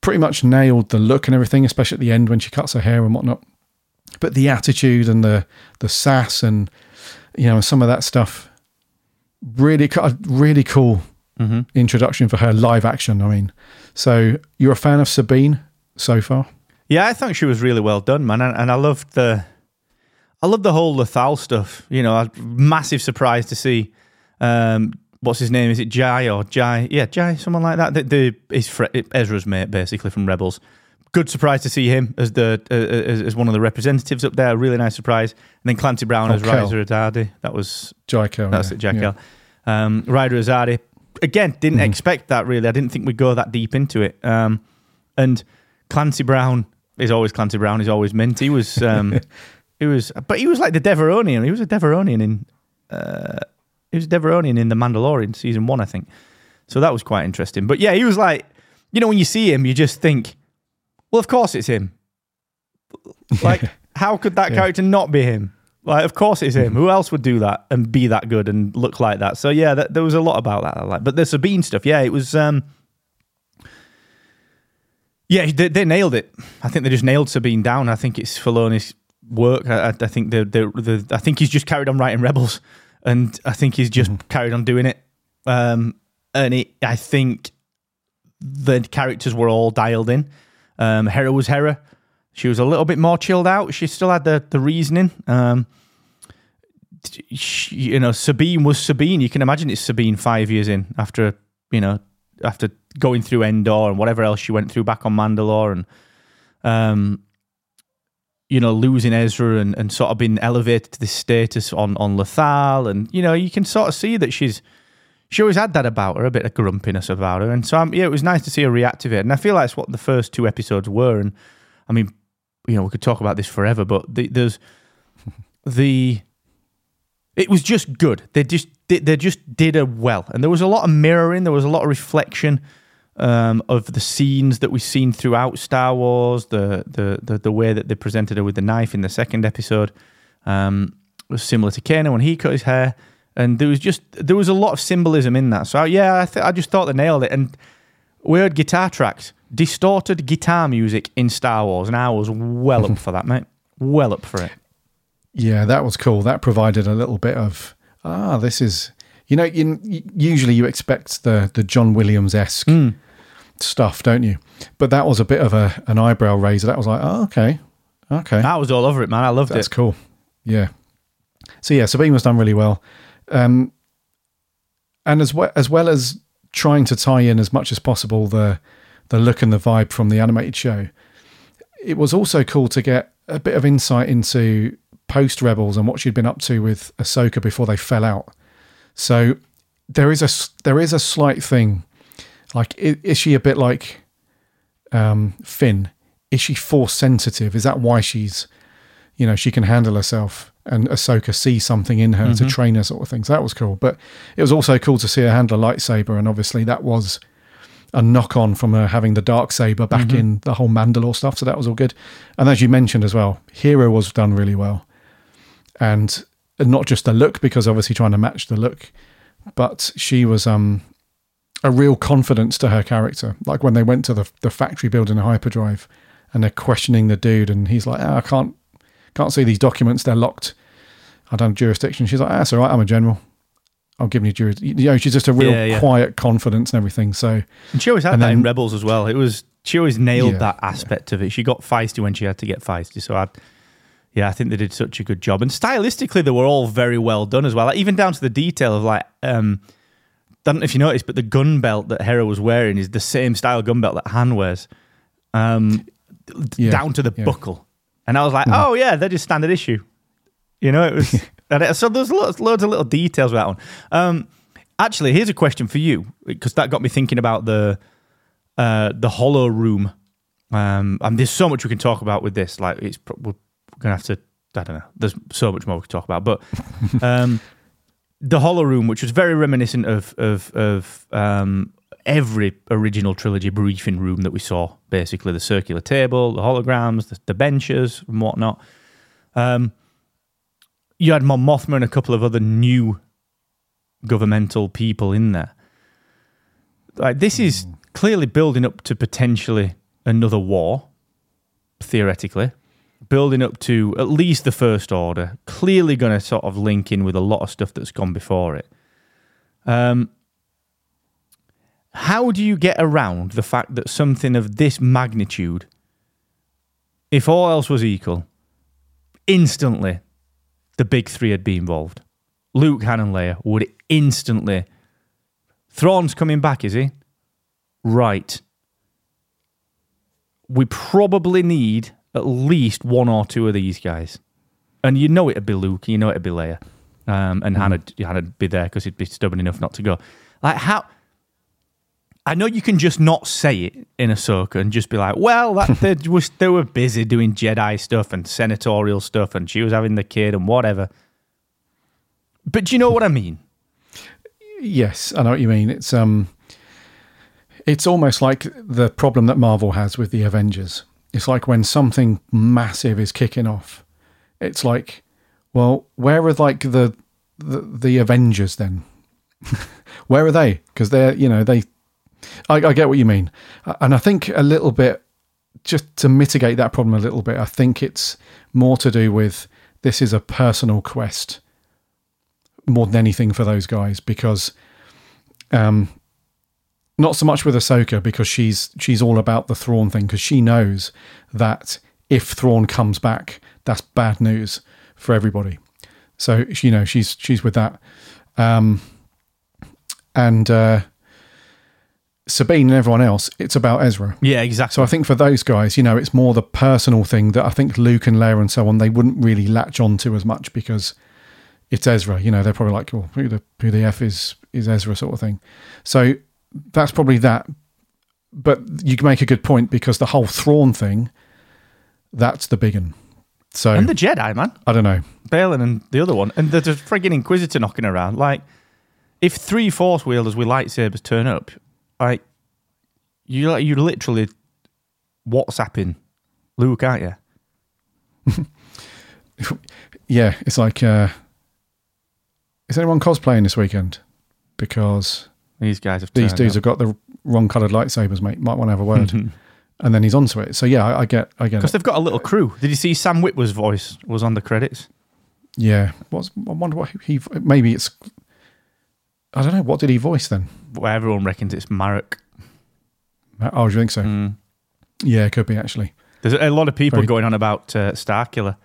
[SPEAKER 4] pretty much nailed the look and everything, especially at the end when she cuts her hair and whatnot but the attitude and the the sass and you know some of that stuff really a really cool
[SPEAKER 5] Mm-hmm.
[SPEAKER 4] introduction for her live action i mean so you're a fan of sabine so far
[SPEAKER 5] Yeah, I think she was really well done, man, and, and I loved the, I loved the whole Lothal stuff. You know, a massive surprise to see um, what's his name? Is it Jai or Jai? Yeah, Jai, someone like that. The, the is Fre- Ezra's mate, basically from Rebels. Good surprise to see him as the uh, as, as one of the representatives up there. Really nice surprise. And then Clancy Brown
[SPEAKER 4] Oh,
[SPEAKER 5] as
[SPEAKER 4] Kell.
[SPEAKER 5] Ryder Azadi. That was
[SPEAKER 4] Jaiko.
[SPEAKER 5] that's
[SPEAKER 4] yeah,
[SPEAKER 5] it, Jack
[SPEAKER 4] yeah.
[SPEAKER 5] Um, Ryder Azadi. Again, didn't
[SPEAKER 4] Mm-hmm.
[SPEAKER 5] expect that really. I didn't think we'd go that deep into it. Um, and Clancy Brown is always Clancy Brown. He's always mint. He was, um, he was, but he was like the Devaronian. He was a Devaronian in, uh, he was Devaronian in the Mandalorian season one, I think. So that was quite interesting. But yeah, he was like, you know, when you see him, you just think, well, of course it's him. Like, how could that
[SPEAKER 4] Yeah.
[SPEAKER 5] character not be him? Like, of course it's him. Who else would do that and be that good and look like that? So yeah, that, there was a lot about that I like. But the Sabine stuff, yeah, it was. um Yeah, they, they nailed it. I think they just nailed Sabine down. I think it's Filoni's work. I, I I think the, the the I think he's just carried on writing Rebels, and I think he's just carried on doing it. Um, and it, I think the characters were all dialed in. Um, Hera was Hera. She was a little bit more chilled out. She still had the the reasoning. Um, she, you know, Sabine was Sabine. You can imagine it's Sabine five years in after you know after going through Endor and whatever else she went through back on Mandalore and um, you know losing Ezra and, and sort of being elevated to this status on on Lothal and you know you can sort of see that she's she always had that about her, a bit of grumpiness about her, and so um, yeah, it was nice to see her reactivate. And I feel like it's what the first two episodes were. And I mean, you know, we could talk about this forever, but the, there's the it was just good. They just they, they just did it well, and there was a lot of mirroring. There was a lot of reflection um, of the scenes that we've seen throughout Star Wars. The, the the the way that they presented her with the knife in the second episode um, was similar to Kanan when he cut his hair, and there was just there was a lot of symbolism in that. So yeah, I th- I just thought they nailed it. And we heard guitar tracks, distorted guitar music in Star Wars, and I was well up for that, mate. Well up for it.
[SPEAKER 4] Yeah, that was cool. That provided a little bit of ah, this is you know, you, usually you expect the the John Williams esque
[SPEAKER 5] Hmm.
[SPEAKER 4] Stuff, don't you? But that was a bit of a an eyebrow raiser. That was like, oh, okay, okay,
[SPEAKER 5] That was all over it, man. I loved
[SPEAKER 4] that's
[SPEAKER 5] it.
[SPEAKER 4] That's cool. Yeah. So yeah, Sabine was done really well, um, and as well as well as trying to tie in as much as possible the the look and the vibe from the animated show. It was also cool to get a bit of insight into post Rebels and what she'd been up to with Ahsoka before they fell out. So there is a there is a slight thing, like i- is she a bit like um, Finn? Is she force sensitive? Is that why she's, you know, she can handle herself and Ahsoka sees something in her to train her, sort of things. So that was cool. But it was also cool to see her handle a lightsaber, and obviously that was a knock on from her having the dark saber back in the whole Mandalore stuff. So that was all good. And as you mentioned as well, Hera was done really well, and not just the look because obviously trying to match the look, but she was um a real confidence to her character. Like when they went to the the factory building a hyperdrive, and they're questioning the dude, and he's like, "Ah, I can't can't see these documents. They're locked. I don't have jurisdiction. She's like, ah, that's all right. I'm a general. I'll give you jurisdiction. You know, she's just a real
[SPEAKER 5] Yeah, yeah.
[SPEAKER 4] quiet confidence and everything. So
[SPEAKER 5] And she always had that in Rebels as well. It was she always nailed
[SPEAKER 4] Yeah,
[SPEAKER 5] that aspect of it. She got feisty when she had to get feisty. So I, yeah, I think they did such a good job. And stylistically, they were all very well done as well. Like, even down to the detail of like, um, I don't know if you noticed, but the gun belt that Hera was wearing is the same style gun belt that Han wears, um,
[SPEAKER 4] Yeah,
[SPEAKER 5] down to the
[SPEAKER 4] yeah.
[SPEAKER 5] buckle. And I was like, oh yeah, they're just standard issue. You know, it was. and it, so there's loads, loads of little details about one. Um, actually, here's a question for you because that got me thinking about the uh, the Hollow Room. Um, and there's so much we can talk about with this. Like, it's we're gonna have to. I don't know. There's so much more we can talk about, but um, the Hollow Room, which was very reminiscent of of of um, every original trilogy briefing room that we saw. Basically, the circular table, the holograms, the, the benches, and whatnot. Um, you had Mon Mothma and a couple of other new governmental people in there. Like this is clearly building up to potentially another war, theoretically. Building up to at least the First Order, clearly going to sort of link in with a lot of stuff that's gone before it. Um, how do you get around the fact that something of this magnitude, if all else was equal, instantly the big three had been involved? Luke, Han, and Leia would instantly Thrawn's coming back, is he? Right. We probably need at least one or two of these guys. And you know it'd be Luke, you know it'd be Leia. Um, and Hannah, Hannah'd be there because he'd be stubborn enough not to go. Like, how. I know you can just not say it in Ahsoka and just be like, well, that, they, was, they were busy doing Jedi stuff and senatorial stuff and she was having the kid and whatever. But do you know what I mean?
[SPEAKER 4] Yes, I know what you mean. It's um, it's almost like the problem that Marvel has with the Avengers. It's like when something massive is kicking off. It's like, well, where are like the the, the Avengers then? where are they? Because they're you know they. I, I get what you mean, and I think a little bit just to mitigate that problem a little bit. I think it's more to do with this is a personal quest more than anything for those guys because um not so much with Ahsoka because she's she's all about the Thrawn thing because she knows that if Thrawn comes back, that's bad news for everybody. So you know she's she's with that, um, and uh, Sabine and everyone else. It's about Ezra.
[SPEAKER 5] Yeah, exactly.
[SPEAKER 4] So I think for those guys, you know, it's more the personal thing that I think Luke and Leia and so on they wouldn't really latch on to as much because it's Ezra. You know, they're probably like, well, who the who the f is is Ezra sort of thing. So that's probably that. But you make a good point because the whole Thrawn thing, that's the big one. So
[SPEAKER 5] and the Jedi, man.
[SPEAKER 4] I don't know.
[SPEAKER 5] Baylan and the other one. And there's a frigging Inquisitor knocking around. Like, if three Force wielders with lightsabers turn up, like, you you literally WhatsApping Luke, aren't you?
[SPEAKER 4] Yeah, it's like, uh, is anyone cosplaying this weekend? Because
[SPEAKER 5] These guys have
[SPEAKER 4] these dudes
[SPEAKER 5] up.
[SPEAKER 4] have got the wrong coloured lightsabers, mate. Might want to have a word. and then he's onto it. So yeah, I, I get, I get
[SPEAKER 5] Because they've got a little crew. Did you see Sam Witwer's voice was on the credits?
[SPEAKER 4] Yeah. What's I wonder what he maybe it's I don't know, what did he voice then?
[SPEAKER 5] Where everyone reckons it's Marek.
[SPEAKER 4] Oh, do you think so?
[SPEAKER 5] Hmm.
[SPEAKER 4] Yeah, it could be actually.
[SPEAKER 5] There's a lot of people
[SPEAKER 4] Very-
[SPEAKER 5] going on about uh, Starkiller.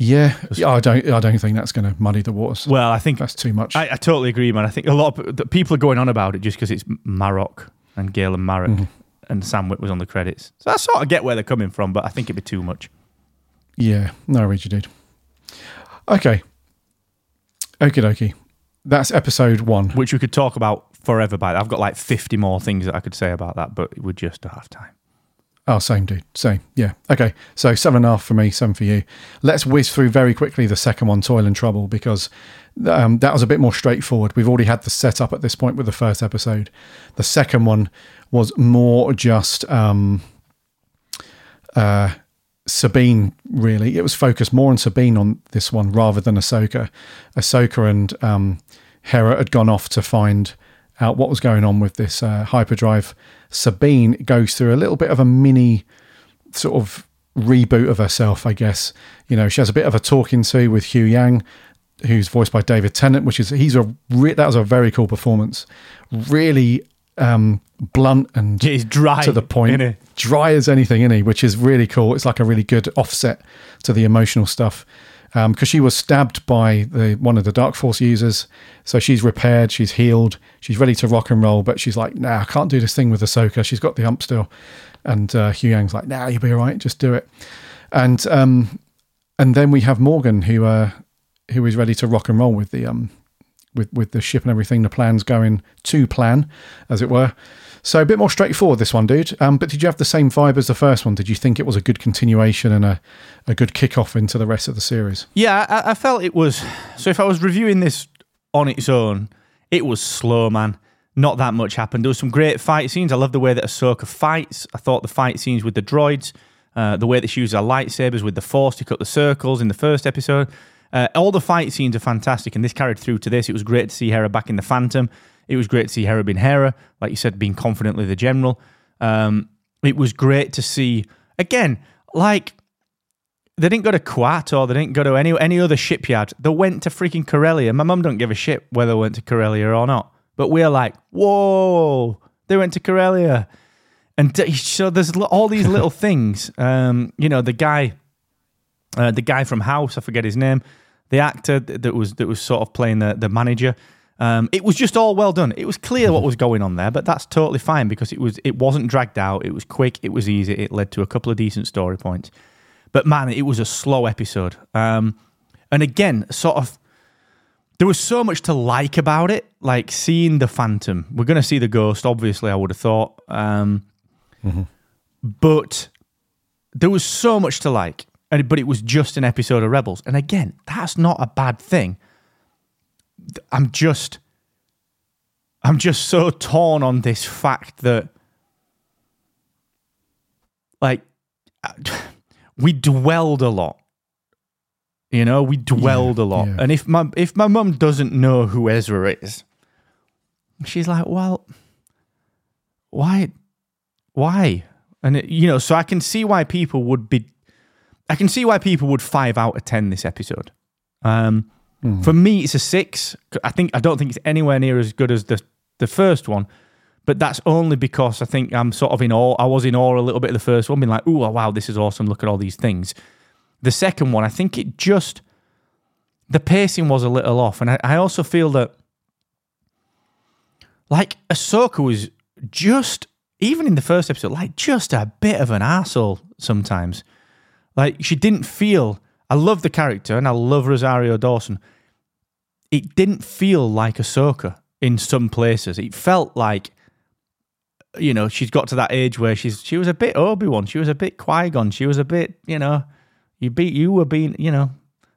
[SPEAKER 4] Yeah. yeah I don't I don't think that's gonna muddy the waters.
[SPEAKER 5] Well, I think
[SPEAKER 4] that's too much.
[SPEAKER 5] I, I totally agree, man. I think a lot of the people are going on about it just because it's Marek and Galen Marek
[SPEAKER 4] Mm-hmm.
[SPEAKER 5] and Sam Witwer's on the credits. So I sort of get where they're coming from, but I think it'd be too much.
[SPEAKER 4] yeah, no read you did. Okay. Okie dokie. That's episode one.
[SPEAKER 5] Which we could talk about forever. By that. I've got like 50 more things that I could say about that, but we're just don't have time.
[SPEAKER 4] Oh, same, dude. Same. Yeah. Okay. So seven and a half for me, seven for you. Let's whiz through very quickly the second one, Toil and Trouble, because um, that was a bit more straightforward. We've already had the setup at this point with the first episode. The second one was more just um, uh, Sabine, really. It was focused more on Sabine on this one rather than Ahsoka. Ahsoka and um, Hera had gone off to find out what was going on with this uh, hyperdrive. Sabine goes through a little bit of a mini sort of reboot of herself, I guess. You know, she has a bit of a talking to with Huyang, who's voiced by David Tennant, which is he's a re- that was a very cool performance, really um, blunt and
[SPEAKER 5] He's dry
[SPEAKER 4] to the point, dry as anything, is he? Which is really cool. It's like a really good offset to the emotional stuff. Because she was stabbed by the one of the Dark Force users, so she's repaired, she's healed, she's ready to rock and roll. But she's like, "Nah, I can't do this thing with Ahsoka. She's got the hump still." And uh, Huyang's like, "Nah, you'll be all right. Just do it." And um, and then we have Morgan, who uh, who is ready to rock and roll with the um, with with the ship and everything. The plan's going to plan, as it were. So a bit more straightforward this one, dude. Um, but did you have the same vibe as the first one? Did you think it was a good continuation and a, a good kickoff into the rest of the series?
[SPEAKER 5] Yeah, I, I felt it was. So if I was reviewing this on its own, it was slow, man. Not that much happened. There was some great fight scenes. I love the way that Ahsoka fights. I thought the fight scenes with the droids, uh, the way that she uses her lightsabers with the Force to cut the circles in the first episode. Uh, all the fight scenes are fantastic, and this carried through to this. It was great to see Hera back in the Phantom. It was great to see Hera being Hera, like you said, being confidently the general. Um, it was great to see again, like they didn't go to Kuat or they didn't go to any any other shipyard. They went to freaking Corellia. My mum don't give a shit whether they went to Corellia or not. But we're like, whoa, they went to Corellia. And d- so there's all these little things. Um, you know, the guy, uh, the guy from House, I forget his name, the actor that was that was sort of playing the the manager. Um, it was just all well done. It was clear what was going on there, but that's totally fine because it was it wasn't dragged out. It was quick. It was easy. It led to a couple of decent story points. But man, it was a slow episode. Um, and again, sort of, there was so much to like about it. Like seeing the Phantom. We're going to see the ghost. Obviously, I would have thought. Um, But there was so much to like. And, but it was just an episode of Rebels. And again, that's not a bad thing. I'm just I'm just so torn on this fact that like we dwelled a lot. You know, we dwelled
[SPEAKER 4] Yeah,
[SPEAKER 5] a lot.
[SPEAKER 4] yeah.
[SPEAKER 5] And if my if my mum doesn't know who Ezra is, she's like, "Well, why why?" And it, you know, so I can see why people would be I can see why people would 5 out of 10 this episode. Um Mm. for me, it's a six. I think I don't think it's anywhere near as good as the the first one, but that's only because I think I'm sort of in awe. I was in awe a little bit of the first one, being like, "Ooh, wow, this is awesome! Look at all these things." The second one, I think it just the pacing was a little off, and I, I also feel that like Ahsoka was just even in the first episode, like just a bit of an asshole sometimes. Like she didn't feel. I love the character and I love Rosario Dawson. It didn't feel like Ahsoka in some places. It felt like, you know, she's got to that age where she's she was a bit Obi Wan. She was a bit Qui Gon. She was a bit, you know, you be you were being, you know,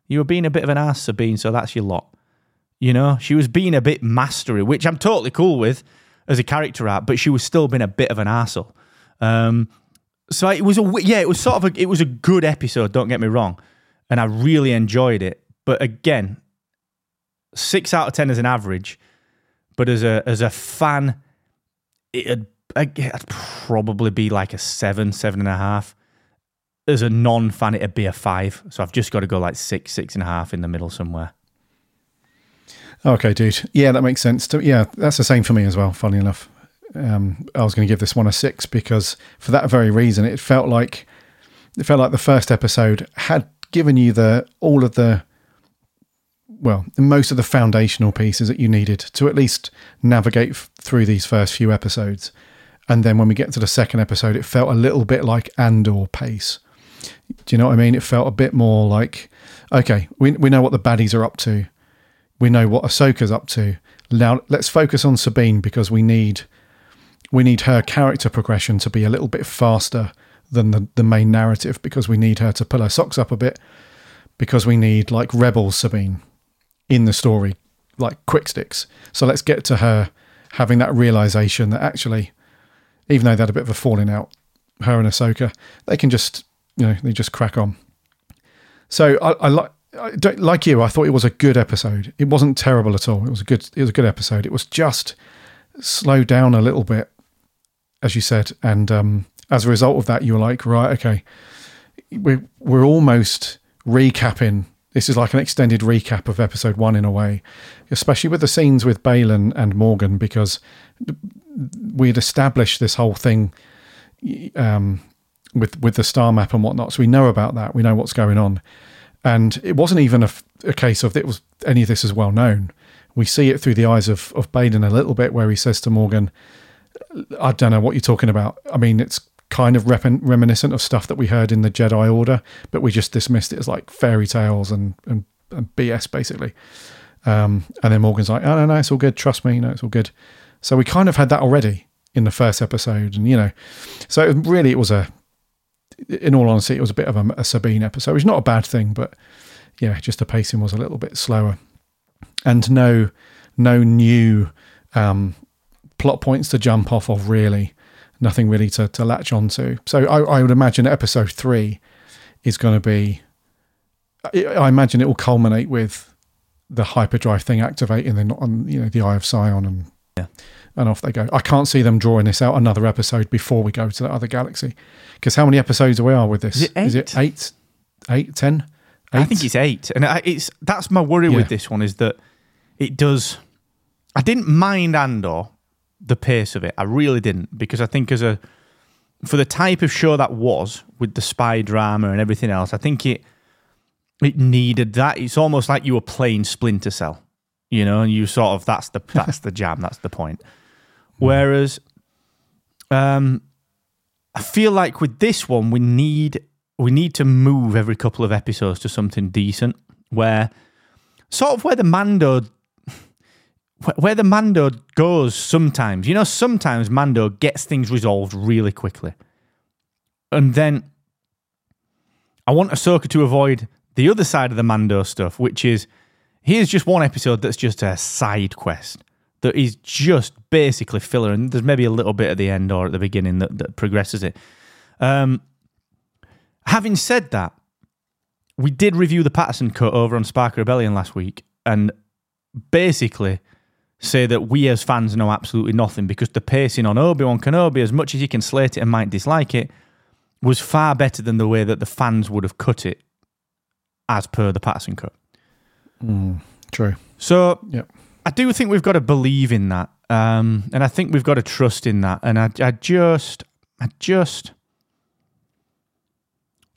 [SPEAKER 5] you were being a bit of an ass, Sabine. So that's your lot. You know, she was being a bit mastery, which I'm totally cool with as a character art, but she was still being a bit of an asshole. Um, so it was a yeah, it was sort of a it was a good episode. Don't get me wrong, and I really enjoyed it. But again, six out of ten as an average, but as a as a fan, it'd, it'd probably be like a seven, seven and a half. As a non-fan, it'd be a five. So I've just got to go like six, six and a half in the middle somewhere.
[SPEAKER 4] Okay, dude. Yeah, that makes sense. To, yeah, that's the same for me as well. Funny enough, um, I was going to give this one a six because for that very reason, it felt like it felt like the first episode had given you the all of the well, most of the foundational pieces that you needed to at least navigate f- through these first few episodes. And then when we get to the second episode, it felt a little bit like Andor pace. Do you know what I mean? It felt a bit more like, okay, we, we know what the baddies are up to. We know what Ahsoka's up to. Now let's focus on Sabine because we need we need her character progression to be a little bit faster than the, the main narrative because we need her to pull her socks up a bit because we need like rebel Sabine in the story, like quick sticks. So let's get to her having that realization that actually, even though they had a bit of a falling out, her and Ahsoka, they can just, you know, they just crack on. So I, I like. I don't, like you, I thought it was a good episode. It wasn't terrible at all. It was a good. It was a good episode. It was just slowed down a little bit, as you said, and um, as a result of that, you were like, right, okay, we're we're almost recapping. This is like an extended recap of episode one in a way, especially with the scenes with Baylan and Morgan, because we'd established this whole thing um, with with the star map and whatnot. So we know about that. We know what's going on, and it wasn't even a case of it was any of this is well known. We see it through the eyes of of Baylan a little bit, where he says to Morgan, "I don't know what you're talking about. I mean, it's." Kind of rep- reminiscent of stuff that we heard in the Jedi Order, but we just dismissed it as like fairy tales and, and, and BS basically. Um, and then Morgan's like, "Oh no, no, it's all good. Trust me, know, it's all good." So we kind of had that already in the first episode, and you know, so it, really it was a, in all honesty, it was a bit of a, a Sabine episode, which is not a bad thing, but yeah, just the pacing was a little bit slower, and no, no new um, plot points to jump off of. Really, nothing really to, to latch onto. So I, I would imagine episode three is going to be. I imagine it will culminate with the hyperdrive thing activating, then on you know the Eye of Sion and
[SPEAKER 5] Yeah.
[SPEAKER 4] and off they go. I can't see them drawing this out another episode before we go to that other galaxy. Because how many episodes are we are with this?
[SPEAKER 5] Is it
[SPEAKER 4] Is it eight, eight, ten?
[SPEAKER 5] I think it's eight, and it's that's my worry
[SPEAKER 4] Yeah.
[SPEAKER 5] with this one is that it does. I didn't mind Andor, the pace of it. I really didn't because I think as a for the type of show that was with the spy drama and everything else, I think it it needed that. It's almost like you were playing Splinter Cell. you know, and you sort of that's the that's the jam, that's the point. Whereas, um, I feel like with this one, we need we need to move every couple of episodes to something decent, where sort of where the Mando where the Mando goes sometimes. You know, sometimes Mando gets things resolved really quickly. And then I want Ahsoka to avoid the other side of the Mando stuff, which is here's just one episode that's just a side quest that is just basically filler. And there's maybe a little bit at the end or at the beginning that, that progresses it. Um, having said that, we did review the Patterson cut over on Spark Rebellion last week. And basically, say that we as fans know absolutely nothing because the pacing on Obi Wan Kenobi, as much as you can slate it and might dislike it, was far better than the way that the fans would have cut it as per the Patterson cut.
[SPEAKER 4] True.
[SPEAKER 5] So
[SPEAKER 4] Yep.
[SPEAKER 5] I do think we've got to believe in that. Um, and I think we've got to trust in that. And I, I just, I just,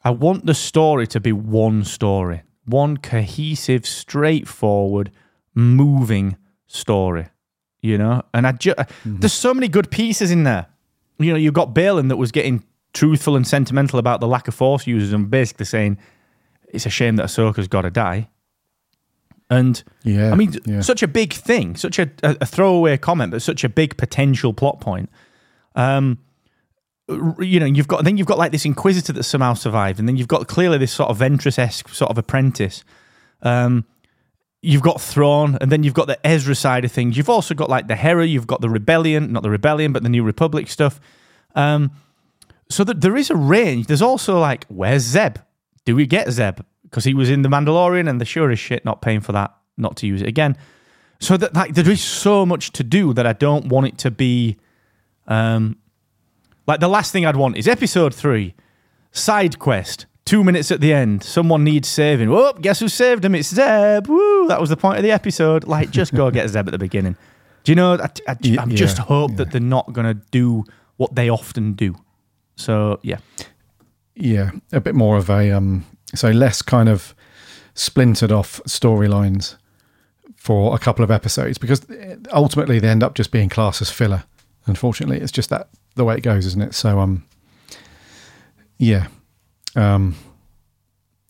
[SPEAKER 5] I want the story to be one story, one cohesive, straightforward, moving story, you know? And I just, there's so many good pieces in there. You know, you've got Baylan that was getting truthful and sentimental about the lack of force users and basically saying it's a shame that Ahsoka's got to die. And
[SPEAKER 4] Yeah.
[SPEAKER 5] I mean,
[SPEAKER 4] yeah.
[SPEAKER 5] such a big thing, such a, a, a throwaway comment, but such a big potential plot point. Um, you know, you've got then you've got like this inquisitor that somehow survived, and then you've got clearly this sort of Ventress esque sort of apprentice. Um, you've got Thrawn, and then you've got the Ezra side of things. You've also got like the Hera, you've got the Rebellion, not the Rebellion, but the New Republic stuff. Um, so that there is a range. There's also like, where's Zeb? Do we get Zeb? Because he was in the Mandalorian, and the sure as shit not paying for that, not to use it again. So that like there is so much to do that I don't want it to be. Um, like the last thing I'd want is episode three, side quest. Two minutes at the end, someone needs saving. Whoa, guess who saved him? It's Zeb. Woo! That was the point of the episode. Like, just go get Zeb at the beginning. Do you know? I'm just
[SPEAKER 4] yeah,
[SPEAKER 5] hope
[SPEAKER 4] yeah.
[SPEAKER 5] that they're not going to do what they often do. So yeah,
[SPEAKER 4] yeah, a bit more of a um, so less kind of splintered off storylines for a couple of episodes because ultimately they end up just being classed as filler. Unfortunately, it's just that the way it goes, isn't it? So um, yeah, um,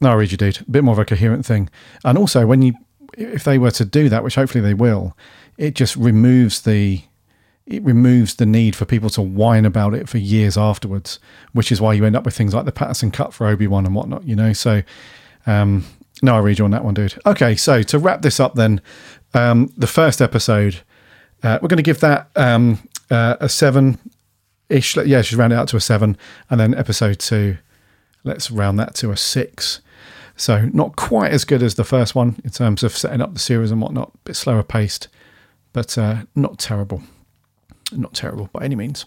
[SPEAKER 4] no, read you, dude. A bit more of a coherent thing, and also when you if they were to do that, which hopefully they will, it just removes the it removes the need for people to whine about it for years afterwards, which is why you end up with things like the Patterson cut for Obi Wan and whatnot, you know. So, um, no, I read you on that one, dude. Okay, so to wrap this up, then, um, the first episode, uh, we're going to give that um, uh, a seven ish. Yeah, she's round it out to a seven, and then episode two, let's round that to a six. So not quite as good as the first one in terms of setting up the series and whatnot. bit slower paced, but uh, not terrible. Not terrible by any means.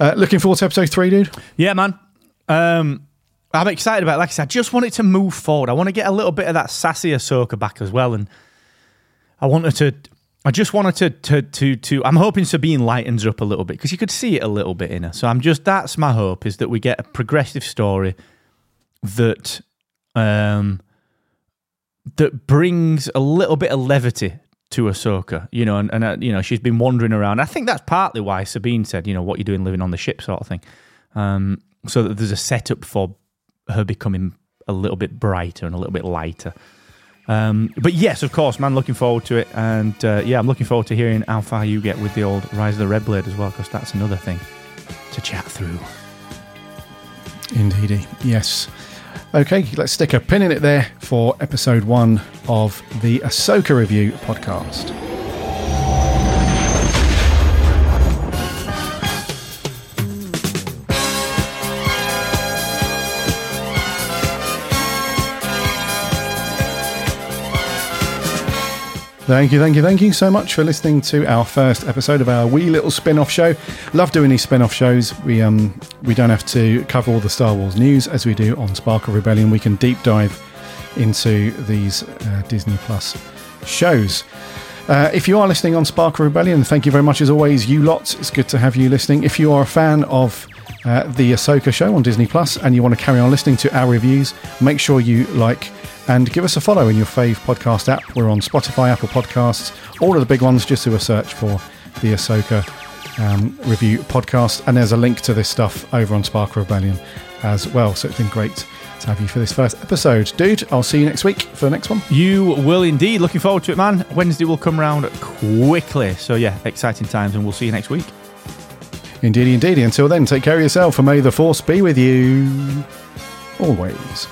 [SPEAKER 4] Uh, looking forward to episode three, dude.
[SPEAKER 5] yeah, man. Um, I'm excited about. It. Like I said, I just want it to move forward. I want to get a little bit of that sassy Ahsoka back as well, and I wanted to. I just wanted to to to to. I'm hoping Sabine lightens up a little bit because you could see it a little bit in her. So I'm just that's my hope is that we get a progressive story that um that brings a little bit of levity to Ahsoka, you know, and, and uh, you know she's been wandering around. I think that's partly why Sabine said, you know, what you're doing living on the ship, sort of thing. Um, so that there's a setup for her becoming a little bit brighter and a little bit lighter. Um, but yes, of course, man, looking forward to it, and uh, yeah, I'm looking forward to hearing how far you get with the old Rise of the Red Blade as well, because that's another thing to chat through.
[SPEAKER 4] Indeedy. Yes. Okay, let's stick a pin in it there for episode one of the Ahsoka Review podcast. Thank you, thank you, thank you so much for listening to our first episode of our wee little spin-off show. Love doing these spin-off shows. We um we don't have to cover all the Star Wars news as we do on Spark of Rebellion. We can deep dive into these uh, Disney Plus shows. Uh, if you are listening on Spark of Rebellion, thank you very much as always, you lots. It's good to have you listening. If you are a fan of uh, the Ahsoka show on Disney Plus, and you want to carry on listening to our reviews, make sure you like and give us a follow in your fave podcast app. We're on Spotify, Apple Podcasts, all of the big ones. Just do a search for the Ahsoka um, review podcast, and there's a link to this stuff over on Spark Rebellion as well. So it's been great to have you for this first episode, dude. I'll see you next week for the next one.
[SPEAKER 5] You will indeed. Looking forward to it, man. Wednesday will come round quickly. So, yeah, exciting times, and we'll see you next week.
[SPEAKER 4] Indeedy, indeed. Until then, take care of yourself, and may the force be with you always.